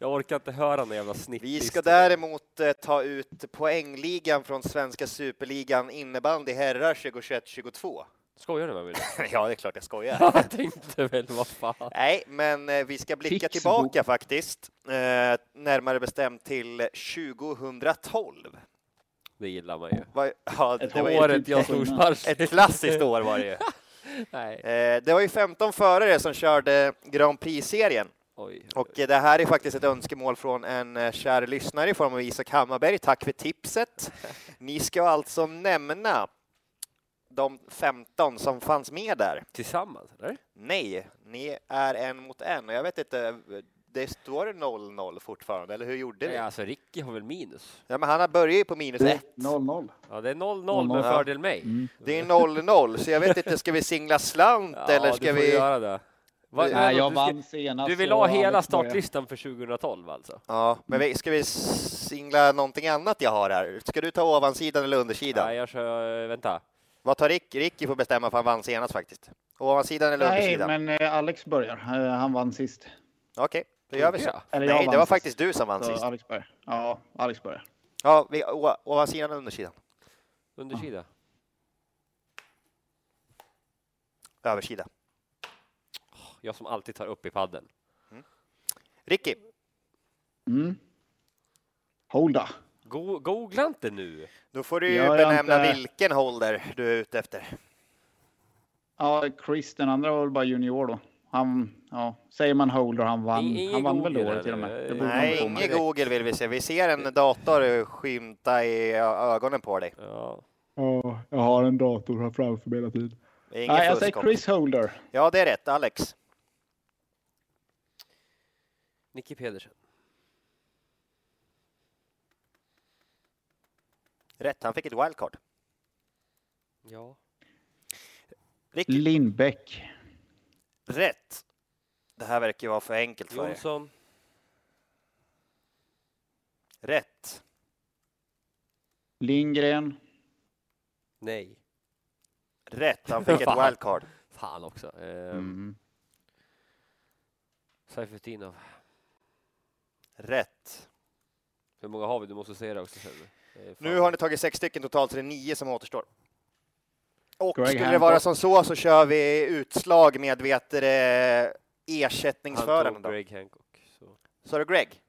Jag orkar inte höra någon jävla snittlista. Vi ska däremot eh, ta ut poängligan från svenska superligan innebandy herrar 2021-2022. Skojar du med mig? Ja, det är klart jag skojar. jag tänkte väl, vad fan. Nej, men eh, vi ska blicka Fixbo. tillbaka faktiskt, eh, närmare bestämt till 2012. Det gillar man ju. Var, ja, Ett det var Året jag storspark. ett klassiskt år var det ju. Nej. Eh, det var ju 15 förare som körde Grand Prix-serien Oj. och det här är faktiskt ett önskemål från en eh, kär lyssnare i form av Isak Hammarberg. Tack för tipset. Ni ska alltså nämna de 15 som fanns med där. Tillsammans, eller? Nej, ni är en mot en och jag vet inte, det står 0-0 fortfarande, eller hur gjorde Nej, ni? alltså Ricky har väl minus? Ja, men han har börjat ju på minus ett. 0-0. Ja, det är 0-0 med fördel mig. Mm. Det är 0-0, så jag vet inte, ska vi singla slant Ja, eller du ska får vi? göra det. Va, Nej, jag du, vann senast. du vill ha hela börjar. startlistan för 2012 alltså? Ja, men vi, ska vi singla någonting annat jag har här? Ska du ta ovansidan eller undersidan? Nej, jag kör, vänta. Vad tar Rick? Ricky får bestämma för han vann senast faktiskt. Ovansidan eller Nej, undersidan? men eh, Alex börjar. Eh, Han vann sist. Okej, då gör vi så. Eller Nej, det var sist. faktiskt du som vann Så sist. Alex börjar. Ja, Alex börjar. Ja, vi, ovansidan eller undersidan? Undersida. Översida. Jag som alltid tar upp i padden. Ricky, Mm. Holda. Go googla inte nu. då får du ju Jag benämna inte- vilken holder du är ute efter. Ja, Chris, den andra var väl bara junior då. Han, ja, säger man holder, han vann. I- ingen han vann väl året till och med. Nej, med. Google vill vi se. Vi ser en dator skymta i ögonen på dig. Ja. Ja, jag har en dator här framför mig hela tiden. Nej, jag säger Chris Holder. Ja, det är rätt. Alex. Nicky Pedersen. Rätt. Han fick ett wildcard. Ja. Ricky. Lindbäck. Rätt. Det här verkar ju vara för enkelt för er. Jonsson. Rätt. Lindgren. Nej. Rätt. Han fick ett Fan. wildcard. Fan också. Eh, Mm. Seifertinov. Rätt. Hur många har vi? Du måste säga det också sen. Fan- Nu har ni tagit sex stycken totalt, så det är nio som återstår. Och Greg skulle det vara som så så kör vi utslag med vet du, det, Han ersättningsföraren. tog Då. Greg Hancock. Är det Greg?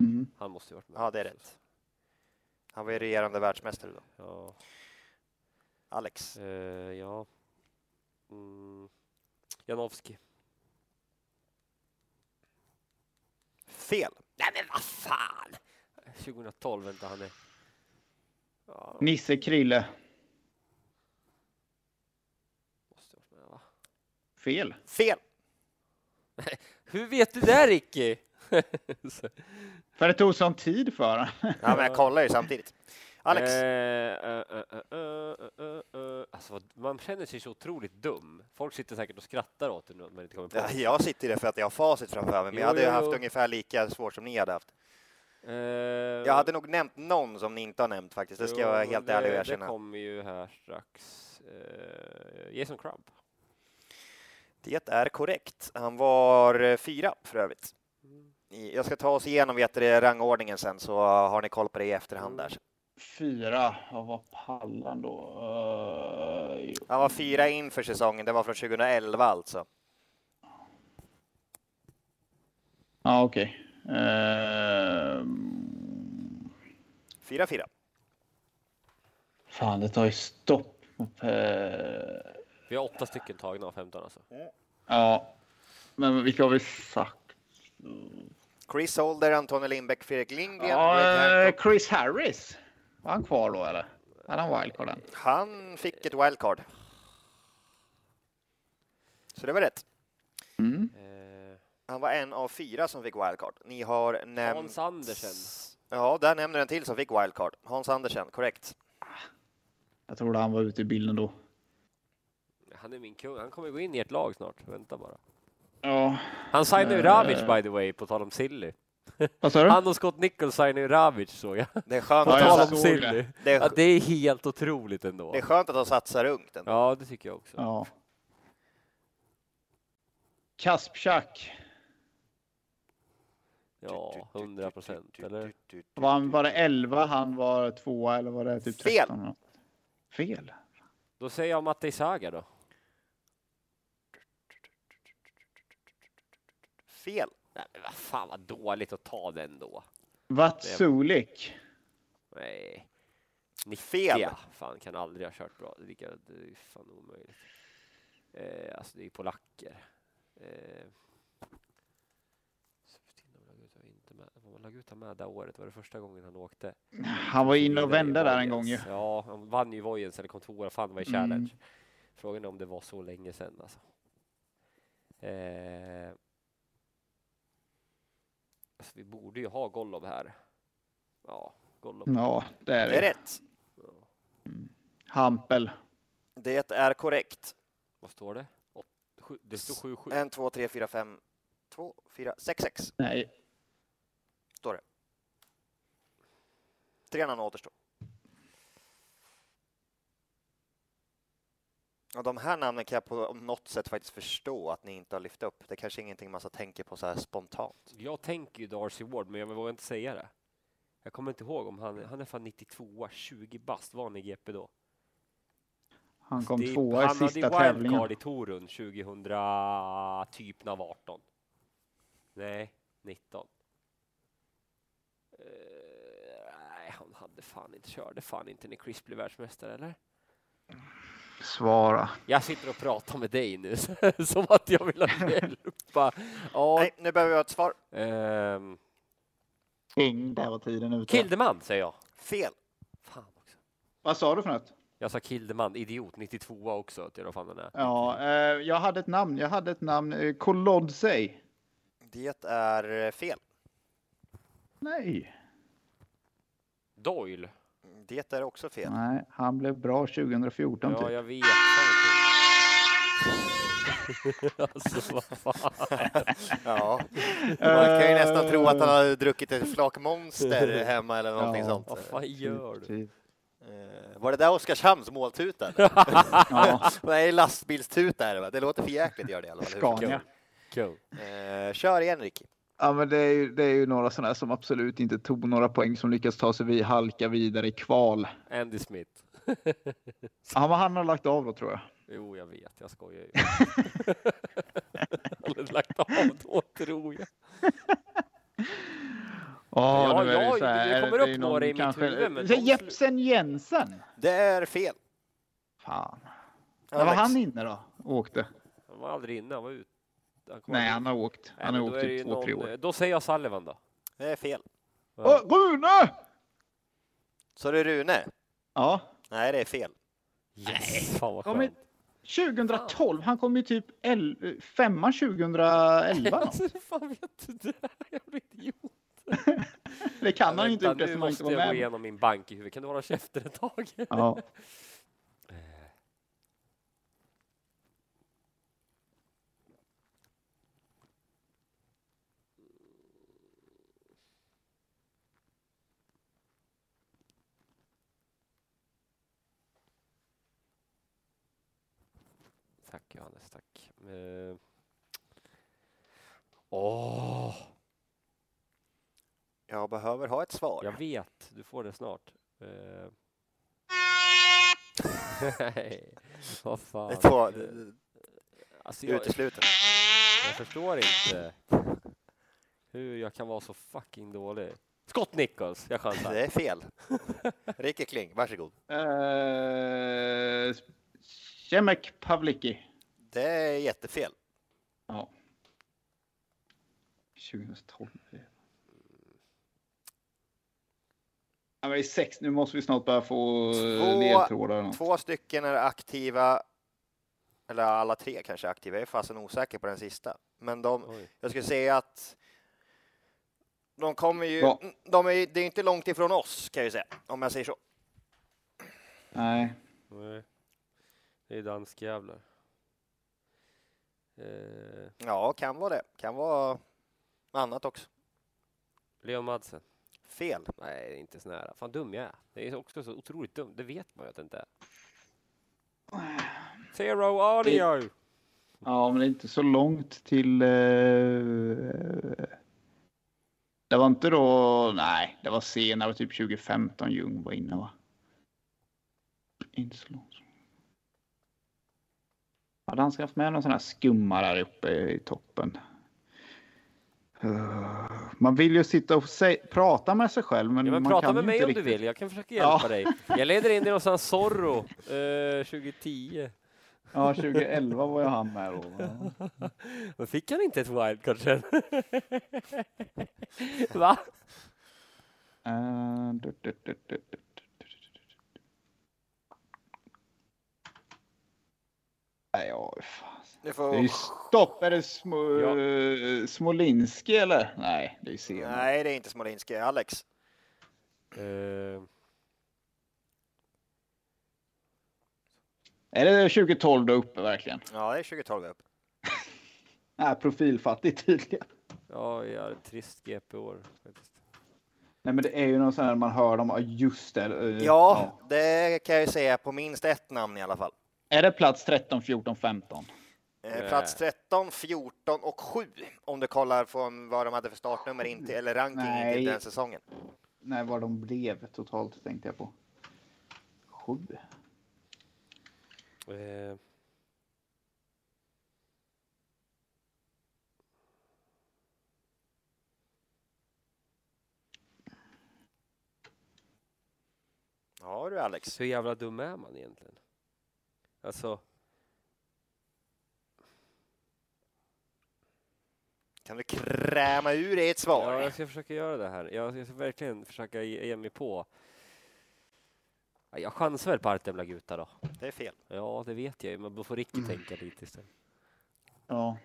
Mm. han måste ju varit med. Ja, det är rätt. Han var ju regerande världsmästare då. Ja. Alex. Eh, ja. Mm. Janowski. Fel. Nej men vad fan! 2012 vänta han är. Nisse Krille. Fel. Fel! Hur vet du det Ricky? För det tog sån tid för. Ja, men jag kollar ju samtidigt. Alex, Eh, eh, eh, eh, eh, eh, eh. Alltså, vad- man känner sig så otroligt dum. Folk sitter säkert och skrattar åt det nu, men inte kommer på ja, det. jag sitter i det för att jag har facit framför mig, men Jo, jag hade ju jo, haft jo. ungefär lika svårt som ni hade haft. Eh, Jag hade nog nämnt någon som ni inte har nämnt faktiskt, det ska jag vara helt det, ärlig och Det erkänna. kommer ju här strax. Eh, Jason Crump. Det är korrekt. Han var eh, fyra för övrigt. Jag ska ta oss igenom vet du, rangordningen sen så har ni koll på det i efterhand där. Fyra. Vad var pallan då? Uh, Han var fyra inför säsongen, det var från 2011 alltså. ja, okej. Ehm, Fyra, fyra. fan, det tar ju stopp. Eh, Vi har åtta stycken tagna av 15 alltså. ja, men vilka har vi sagt? Chris Holder, Antonio Lindbäck, Fredrik Lindgren, Ja, eh. Chris Harris. Var han kvar då eller? Hade han wildcarden? Han fick ett wildcard. Så det var rätt. Mm. Han var en av fyra som fick wildcard. Ni har nämnt... Hans Andersen. Ja, där nämner en till som fick wildcard. Hans Andersen, korrekt. Jag trodde han var ute i bilden då. Han är min kung. Han kommer gå in i ert lag snart. Vänta bara. Ja, Han signar ju Eh. Ravic by the way, på tal om Silly. vad sa du? Han och Scott Nichols signar ju Ravic såg jag. Det är skönt, På tal om Silly. det. Ja, är, det är helt otroligt ändå. det är skönt att de satsar ungt ändå. Ja, det tycker jag också. Ja. Kaspchak. Ja, hundra procent. Eller? Var han bara 11, han var tvåa eller var det typ 13? Fel. Fel? Då säger jag Mattei Saga då. Fel. Nej, men vad fan vad dåligt att ta den då. Vatsulik. Nej. 90. Fel. Fan, kan aldrig ha kört bra. Det det är fan omöjligt. Eh, alltså, det är polacker. Eh. Laguta var med. Var Laguta med det året? Var det första gången han åkte? Han var inne och vände där en gång ju. Ja, han vann ju Vojens eller kom tvåa. Fan, var i Mm. Challenge. Frågan är om det var så länge sedan alltså. Eh. Alltså, vi borde ju ha Golov här. Ja, Golov. Ja, det är Det är rätt. Hampel. Det är korrekt. Vad står det? Det står 7-7. En, två, tre, fyra, fem, två, fyra, sex, sex. Nej. Tre namn återstår. Och de här namnen kan jag på något sätt faktiskt förstå att ni inte har lyft upp. Det är kanske är ingenting man så tänker på så här spontant. Jag tänker ju Darcy Ward, men jag vågar inte säga det. Jag kommer inte ihåg om han, han är fan 92, 20 bast, var han i GP då? Han kom Det är- tvåa i han sista hade tävlingen. wildcard i Torun 2000, typ när var 18. Nej, 19. Eh, nej, han hade fan inte, körde fan inte när Chris blev världsmästare, eller? Svara. Jag sitter och pratar med dig nu, som att jag vill ha hjälpa. Ja, Nej, nu behöver vi ha ett svar. ehm, King, där var tiden ute. Kildeman säger jag. Fel. Fan också. Vad sa du för något? Jag sa Kildeman, idiot, 92 också, till vad fan han är. Ja, eh, jag hade ett namn. Jag hade ett namn. Eh, Kolodzej. Det är eh, fel. Nej. Doyle. Det är också fel. Nej, han blev bra 2014 Ja, typ. jag vet. Alltså, vad fan. Ja. Man kan ju nästan tro att han har druckit ett flak monster hemma eller någonting Ja. sånt. Vad fan gör du? Typ. Eh, Var det där Oskarshamns måltuta? Ja, Nej, lastbilstuta är det va? Det låter för jäkligt gör det i alla fall. Scania. Kung. Eh, kör igen Ricky. Ja, men det är, ju, det är ju några sådana som absolut inte tog några poäng som lyckas ta sig vid halka vidare i kval. Andy Smith. Ja, men han har lagt av då tror jag. Jo, jag vet. Jag skojar ju. Han har lagt av då, tror jag. Ja, Ja, nu är det så här, det kommer upp några någon i mitt kanske- huvud, men Jepsen Jensen. Det är fel. Fan. När var Alex. han inne då? och Åkte? Han var aldrig inne, han var ute. Han Nej, han har åkt. Nej, Han har åkt ju typ två, tre år. Då säger jag Sullivan då. Det är fel. Åh, Rune! Så det är Rune? Ja. Nej, det är fel. Yes! Fan vad Ja, skönt. 2012, han kom ju typ el- femma 2011. Alltså, hur fan vet du det? Jävla idiot. Det kan han ju inte gjort eftersom Nu han måste inte var jag gå med. igenom min bank i huvudet. Kan du hålla käften ett tag? Ja. Tack Johannes, tack. Eh. Åh, Jag behöver ha ett svar. jag vet. Du får det snart. Eh. Nej, vad fan. Det var Alltså, jag, utesluten. jag förstår inte hur jag kan vara så fucking dålig. Scott Nichols, jag chansar. Det är fel. Rikke Kling, varsågod. Uh, Cemek Pavlicki. Det är jättefel. Ja. 2012. Ja, men det är sex. Nu måste vi snart börja få eh, Två- ledtrådar. Två stycken är aktiva, eller alla tre kanske är aktiva. Jag är fasen osäker på den sista. Men de, Oj. jag skulle säga att de kommer ju, Ja. de är, det är inte långt ifrån oss kan jag säga, om jag säger så. Nej. Nej. Det är danskjävlar. Eh, Ja, kan vara det. Kan vara annat också. Leon Madsen. Fel. Nej, det inte så nära. Fan dum jag är. Det är också så otroligt dumt. Det vet man ju att det inte är. Zero audio! Ja, men det är inte så långt till... eh, Det var inte då... Nej, det var senare, typ 2015 Ljung var inne va? Inte så långt. Hade han haft med någon sån här skumma där uppe i toppen? Eh, Man vill ju sitta och prata med sig själv, men, Ja, men man prata kan med mig inte om du vill. Jag kan försöka hjälpa Ja. dig. Jag leder in i någonstans Zorro eh, 2010. Ja, 2011 var ju han med då. Men fick han inte ett wildcard sen? Va? Eh, du- du- du- du- du- Nej, ja, fan. Du Det är får... ju stopp. Är det Sm Ja. Smolinski eller? Nej, det är senare. Nej, det är inte Smolinski. Alex. Eh, Är det 2012 då uppe verkligen? Ja, det är 2012 upp. Nej, profilfattigt tydligen. ja, jag trist GP-år faktiskt. Nej, men det är ju någon sån här man hör dem. ja, Just det. eh, Ja, det kan jag ju säga på minst ett namn i alla fall. Är det plats 13, 14, 15? Eh, Nej. Plats 13, 14 och 7 om du kollar från vad de hade för startnummer in till, eller ranking in Nej. till den säsongen. Nej, vad de blev totalt tänkte jag på. Sju. Eh, Ja du Alex. hur jävla dum är man egentligen? Alltså, Kan du kräma ur dig ett svar? ja, jag ska försöka göra det här. Jag ska verkligen försöka ge, ge mig på. Ja, Jag chansar väl på Artem Laguta då. Det är fel. Ja, det vet jag ju, men då får Ricky tänka lite istället. Ja.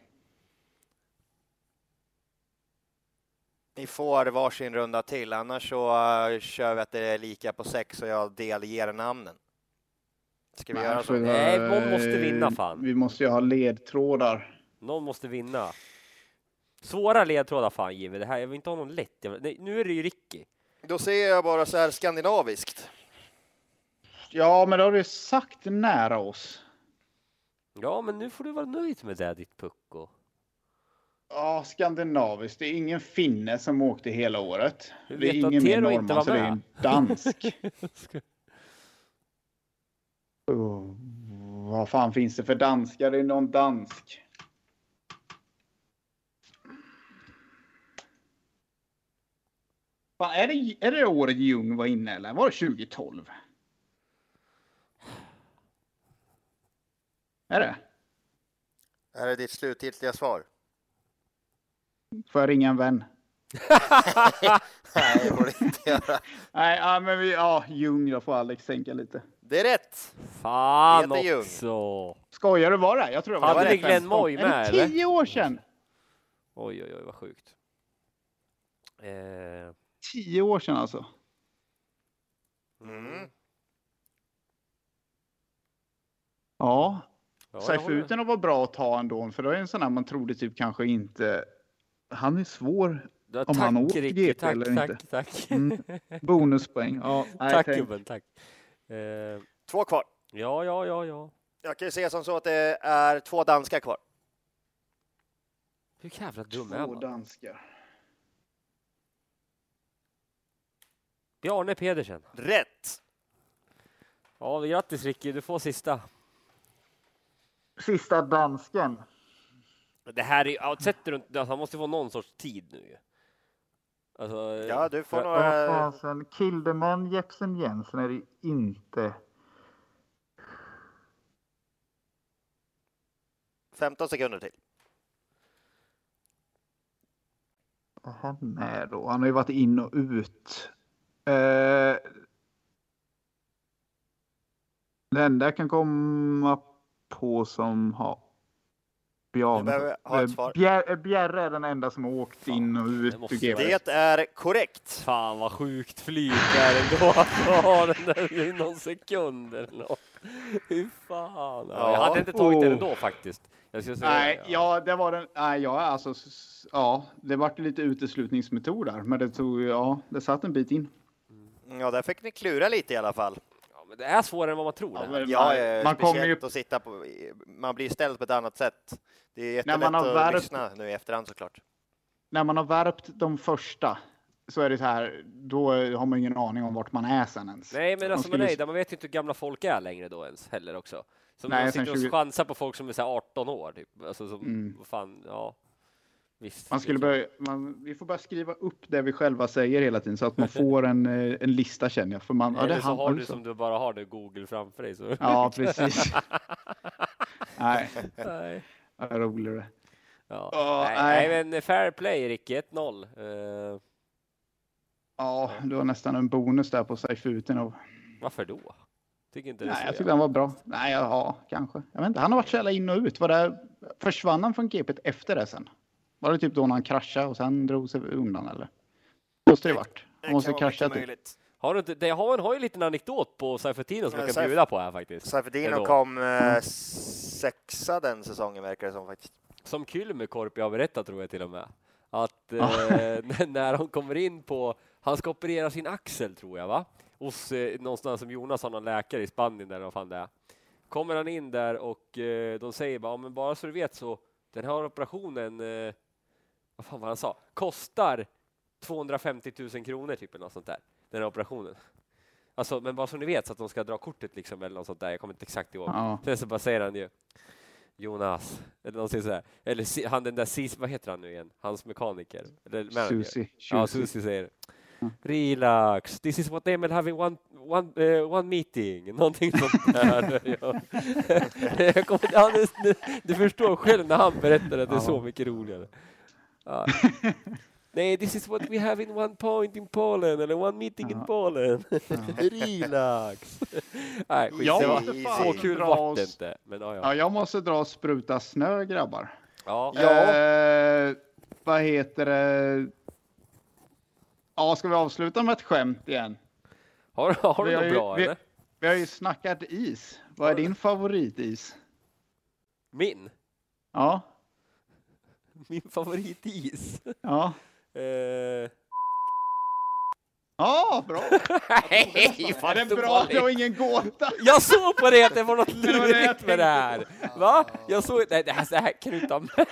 Ni får varsin runda till, annars så uh, kör vi att det är lika på sex och jag delger namnen. Ska vi Nej, göra så? Nej, någon eh, måste vinna, fan. Vi måste ju ha ledtrådar. Någon måste vinna. Svåra ledtrådar fan Jimmy, det här, jag vill inte ha någon lätt. Jag nej, nu är det ju Ricky. Då ser jag bara så här skandinaviskt. Ja, men då har du sagt nära oss. Ja, men nu får du vara nöjd med det, ditt pucko. Ja, skandinaviskt. Det är ingen finne som åkte hela året. Det är ingen mer norrman, så det är en dansk. oh, vad fan finns det för danskar? Det är någon dansk. Fan, är, det, är det året Ljung var inne eller var det 2012? Är det? Är det ditt slutgiltiga svar? Får jag ringa en vän? Nej, det får du inte göra. Nej, ja, men vi, ja, Ljung då får Alex tänka lite. Det är rätt. Fan Peter Ljung. också! Skojar du det? Jag tror det var Hade vi rätt. Glenn Moy Är med det eller? tio år sedan? Oj, oj, oj, vad sjukt. Eh, Tio år sedan alltså. Mm. Ja, ja, jag håller- Utenov var bra att ta ändå, för det är en sån här man trodde typ kanske inte... Han är svår. Ja, om han åker Ricky, GP tack, eller tack, inte. tack. Mm. Bonuspoäng. Ja, nej, tack tänk. gubben, tack. Eh, Två kvar. ja, ja, ja, ja. Jag kan ju säga som så att det är två danskar kvar. Hur jävla dum är Två man? danskar. Bjarne Pedersen. Rätt! Ja, grattis Ricky, du får sista. Sista dansken. Det här är ja, sätter du inte, alltså, han måste få någon sorts tid nu ju. Alltså, Ja, du får för- några... Fasen, Kildeman Jepsen Jensen är det inte. 15 sekunder till. Vad har han med då? Han har ju varit in och ut. Eh, det enda jag kan komma på som har Svar. Bjär, Bjerre är den enda som har åkt in och det ut GP. Det är korrekt. Fan vad sjukt flyg är ändå att ha den där i någon sekund eller något. Hur fan. Ja, jag Ja. hade inte tagit den Oh. ändå faktiskt. Jag skulle säga, Nej, ja, det var den. Nej, ja, alltså, ja, det vart lite uteslutningsmetod där, men det tog, ja, det satt en bit in. Ja, där fick ni klura lite i alla fall. Ja, det är svårare än vad man tror. Ja, här. men Ja, man, eh, man kommer ju, att sitta på... Man blir ställd på ett annat sätt. Det är När jättelätt man har att värpt- lyssna nu i efterhand såklart. när man har värpt de första så är det så här, då har man ingen aning om vart man är sen ens. Nej, men alltså, skulle- nej, där man vet ju inte hur gamla folk är längre då ens heller också. Som Nej, sen sitter och 20 chansar på folk som är så här 18 år. Typ. Alltså, som, Mm. vad fan, ja. Visst. Man skulle börja, man, vi får bara skriva upp det vi själva säger hela tiden så att man får en, eh, en lista känner jag. För man, ja, det Eller så har du också. som du bara har det Google framför dig. Så. Ja, precis. nej, nej. vad roligt det. Ja. Ja, nej, nej. men fair play Ricky, 1-0. Eh, Ja, du har nästan en bonus där på Seif Utenov. varför då? Tycker inte Nej, så jag tyckte han var bra. Nej, ja, kanske. Jag vet inte, han har varit så jävla in och ut. Var det, försvann han från GP efter det sen? Var det typ då när han kraschade och sen drog sig undan eller? Måste det varit. Han måste krascha typ. möjligt. Har du inte, det har, har ju en liten anekdot på Seifertino som Ja, jag kan Seif- bjuda på här faktiskt. Ändå. kom eh, sexa den säsongen verkar det som faktiskt. Som Kylmäkorpi har berättat tror jag till och med. Att eh, när- de kommer in på, han ska operera sin axel tror jag va? Hos eh, någonstans som Jonas har någon läkare i Spanien där vad fan det är. Kommer han in där och eh, de säger bara, "Ja, men bara så du vet så den här operationen, eh, vad fan var han sa, kostar 250 000 kronor typ eller något sånt där. Den här operationen. Alltså, men bara så ni vet så att de ska dra kortet liksom eller något sånt där. Jag kommer inte exakt ihåg. Ja. Sen så bara säger han ju Jonas, eller någonting sådär. Eller han den där Sis, vad heter han nu igen? Hans mekaniker? Eller manager. Susi. Ja, Susi. Susi säger. Relax, this is what Emil having one, one, eh, one meeting. Någonting sånt där. ja. Jag kommer, ja, du, du förstår själv när han berättar att det är så mycket roligare. Ja. Nej, this is what we have in one point in Polen, eller one meeting in Ja. Polen. Relax. Nej, skit, Jag det var, så kul dra var det inte. Men ja, ja. Ja, jag måste dra och spruta snö grabbar. ja. Ja. Eh, vad heter det? Ja, ska vi avsluta med ett skämt igen? Har, har du något bra vi- eller? Vi har ju snackat is. Vad är din favoritis? Min? Ja, Min favoritis? ja. Eh, Ja, bra. Nej, Är det bra? Det var ingen gåta. Jag såg på det att det var något lurigt med det här. Va? Jag såg, nej det här, det här kan du inte ha med.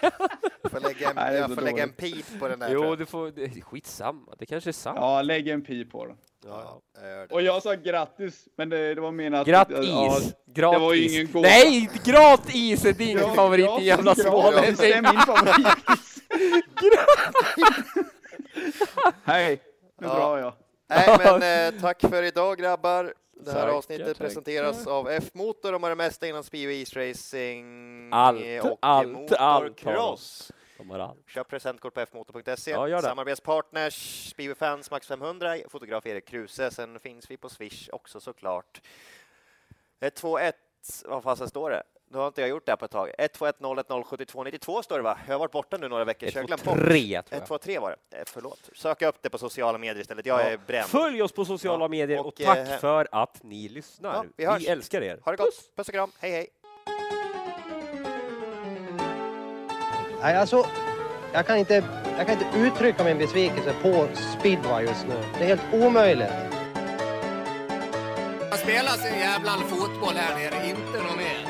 Jag får lägga en, Nej, jag får lägga en pip på den där. Jo, du får, det, skitsamma, det kanske är sant. Ja, lägg en pi på den. Ja, jag gör det. Och jag sa grattis, men det, det var menat... Grattis! Ja, gratis. var ju ingen gåta. Nej, gratis är din ja, favorit, gratis, din jävla smålänning. Det är min favoritis. Hej, nu Ja. drar jag. Nej, men eh, tack för idag grabbar. Det här Tackar, avsnittet tackar. presenteras av F-motor. De har det mesta inom Speedway Racing Allt, och allt, motorcross. allt har de. Har allt. Köp presentkort på fmotor.se. Ja. Samarbetspartners Speedway Fans Max 500, fotograf Erik Kruse. Sen finns vi på Swish också såklart. 121, vad fasen står det? Då har inte jag gjort det här på ett tag. 121 01 072 92 står det va? Jag har varit borta nu några veckor. så jag har glömt bort. 123 tror 1, jag. 2, 3 var det. Eh, Förlåt. Sök upp det på sociala medier istället. Jag är bränd. Följ oss på sociala Ja, medier och, och, tack eh, för att ni lyssnar. ja, vi vi, älskar er. Ha det gott. Puss och kram. Hej, hej. Nej, alltså, jag kan inte, jag kan inte uttrycka min besvikelse på speedway just nu. Det är helt omöjligt. Man spelar sin jävla fotboll här nere, inte någon mer.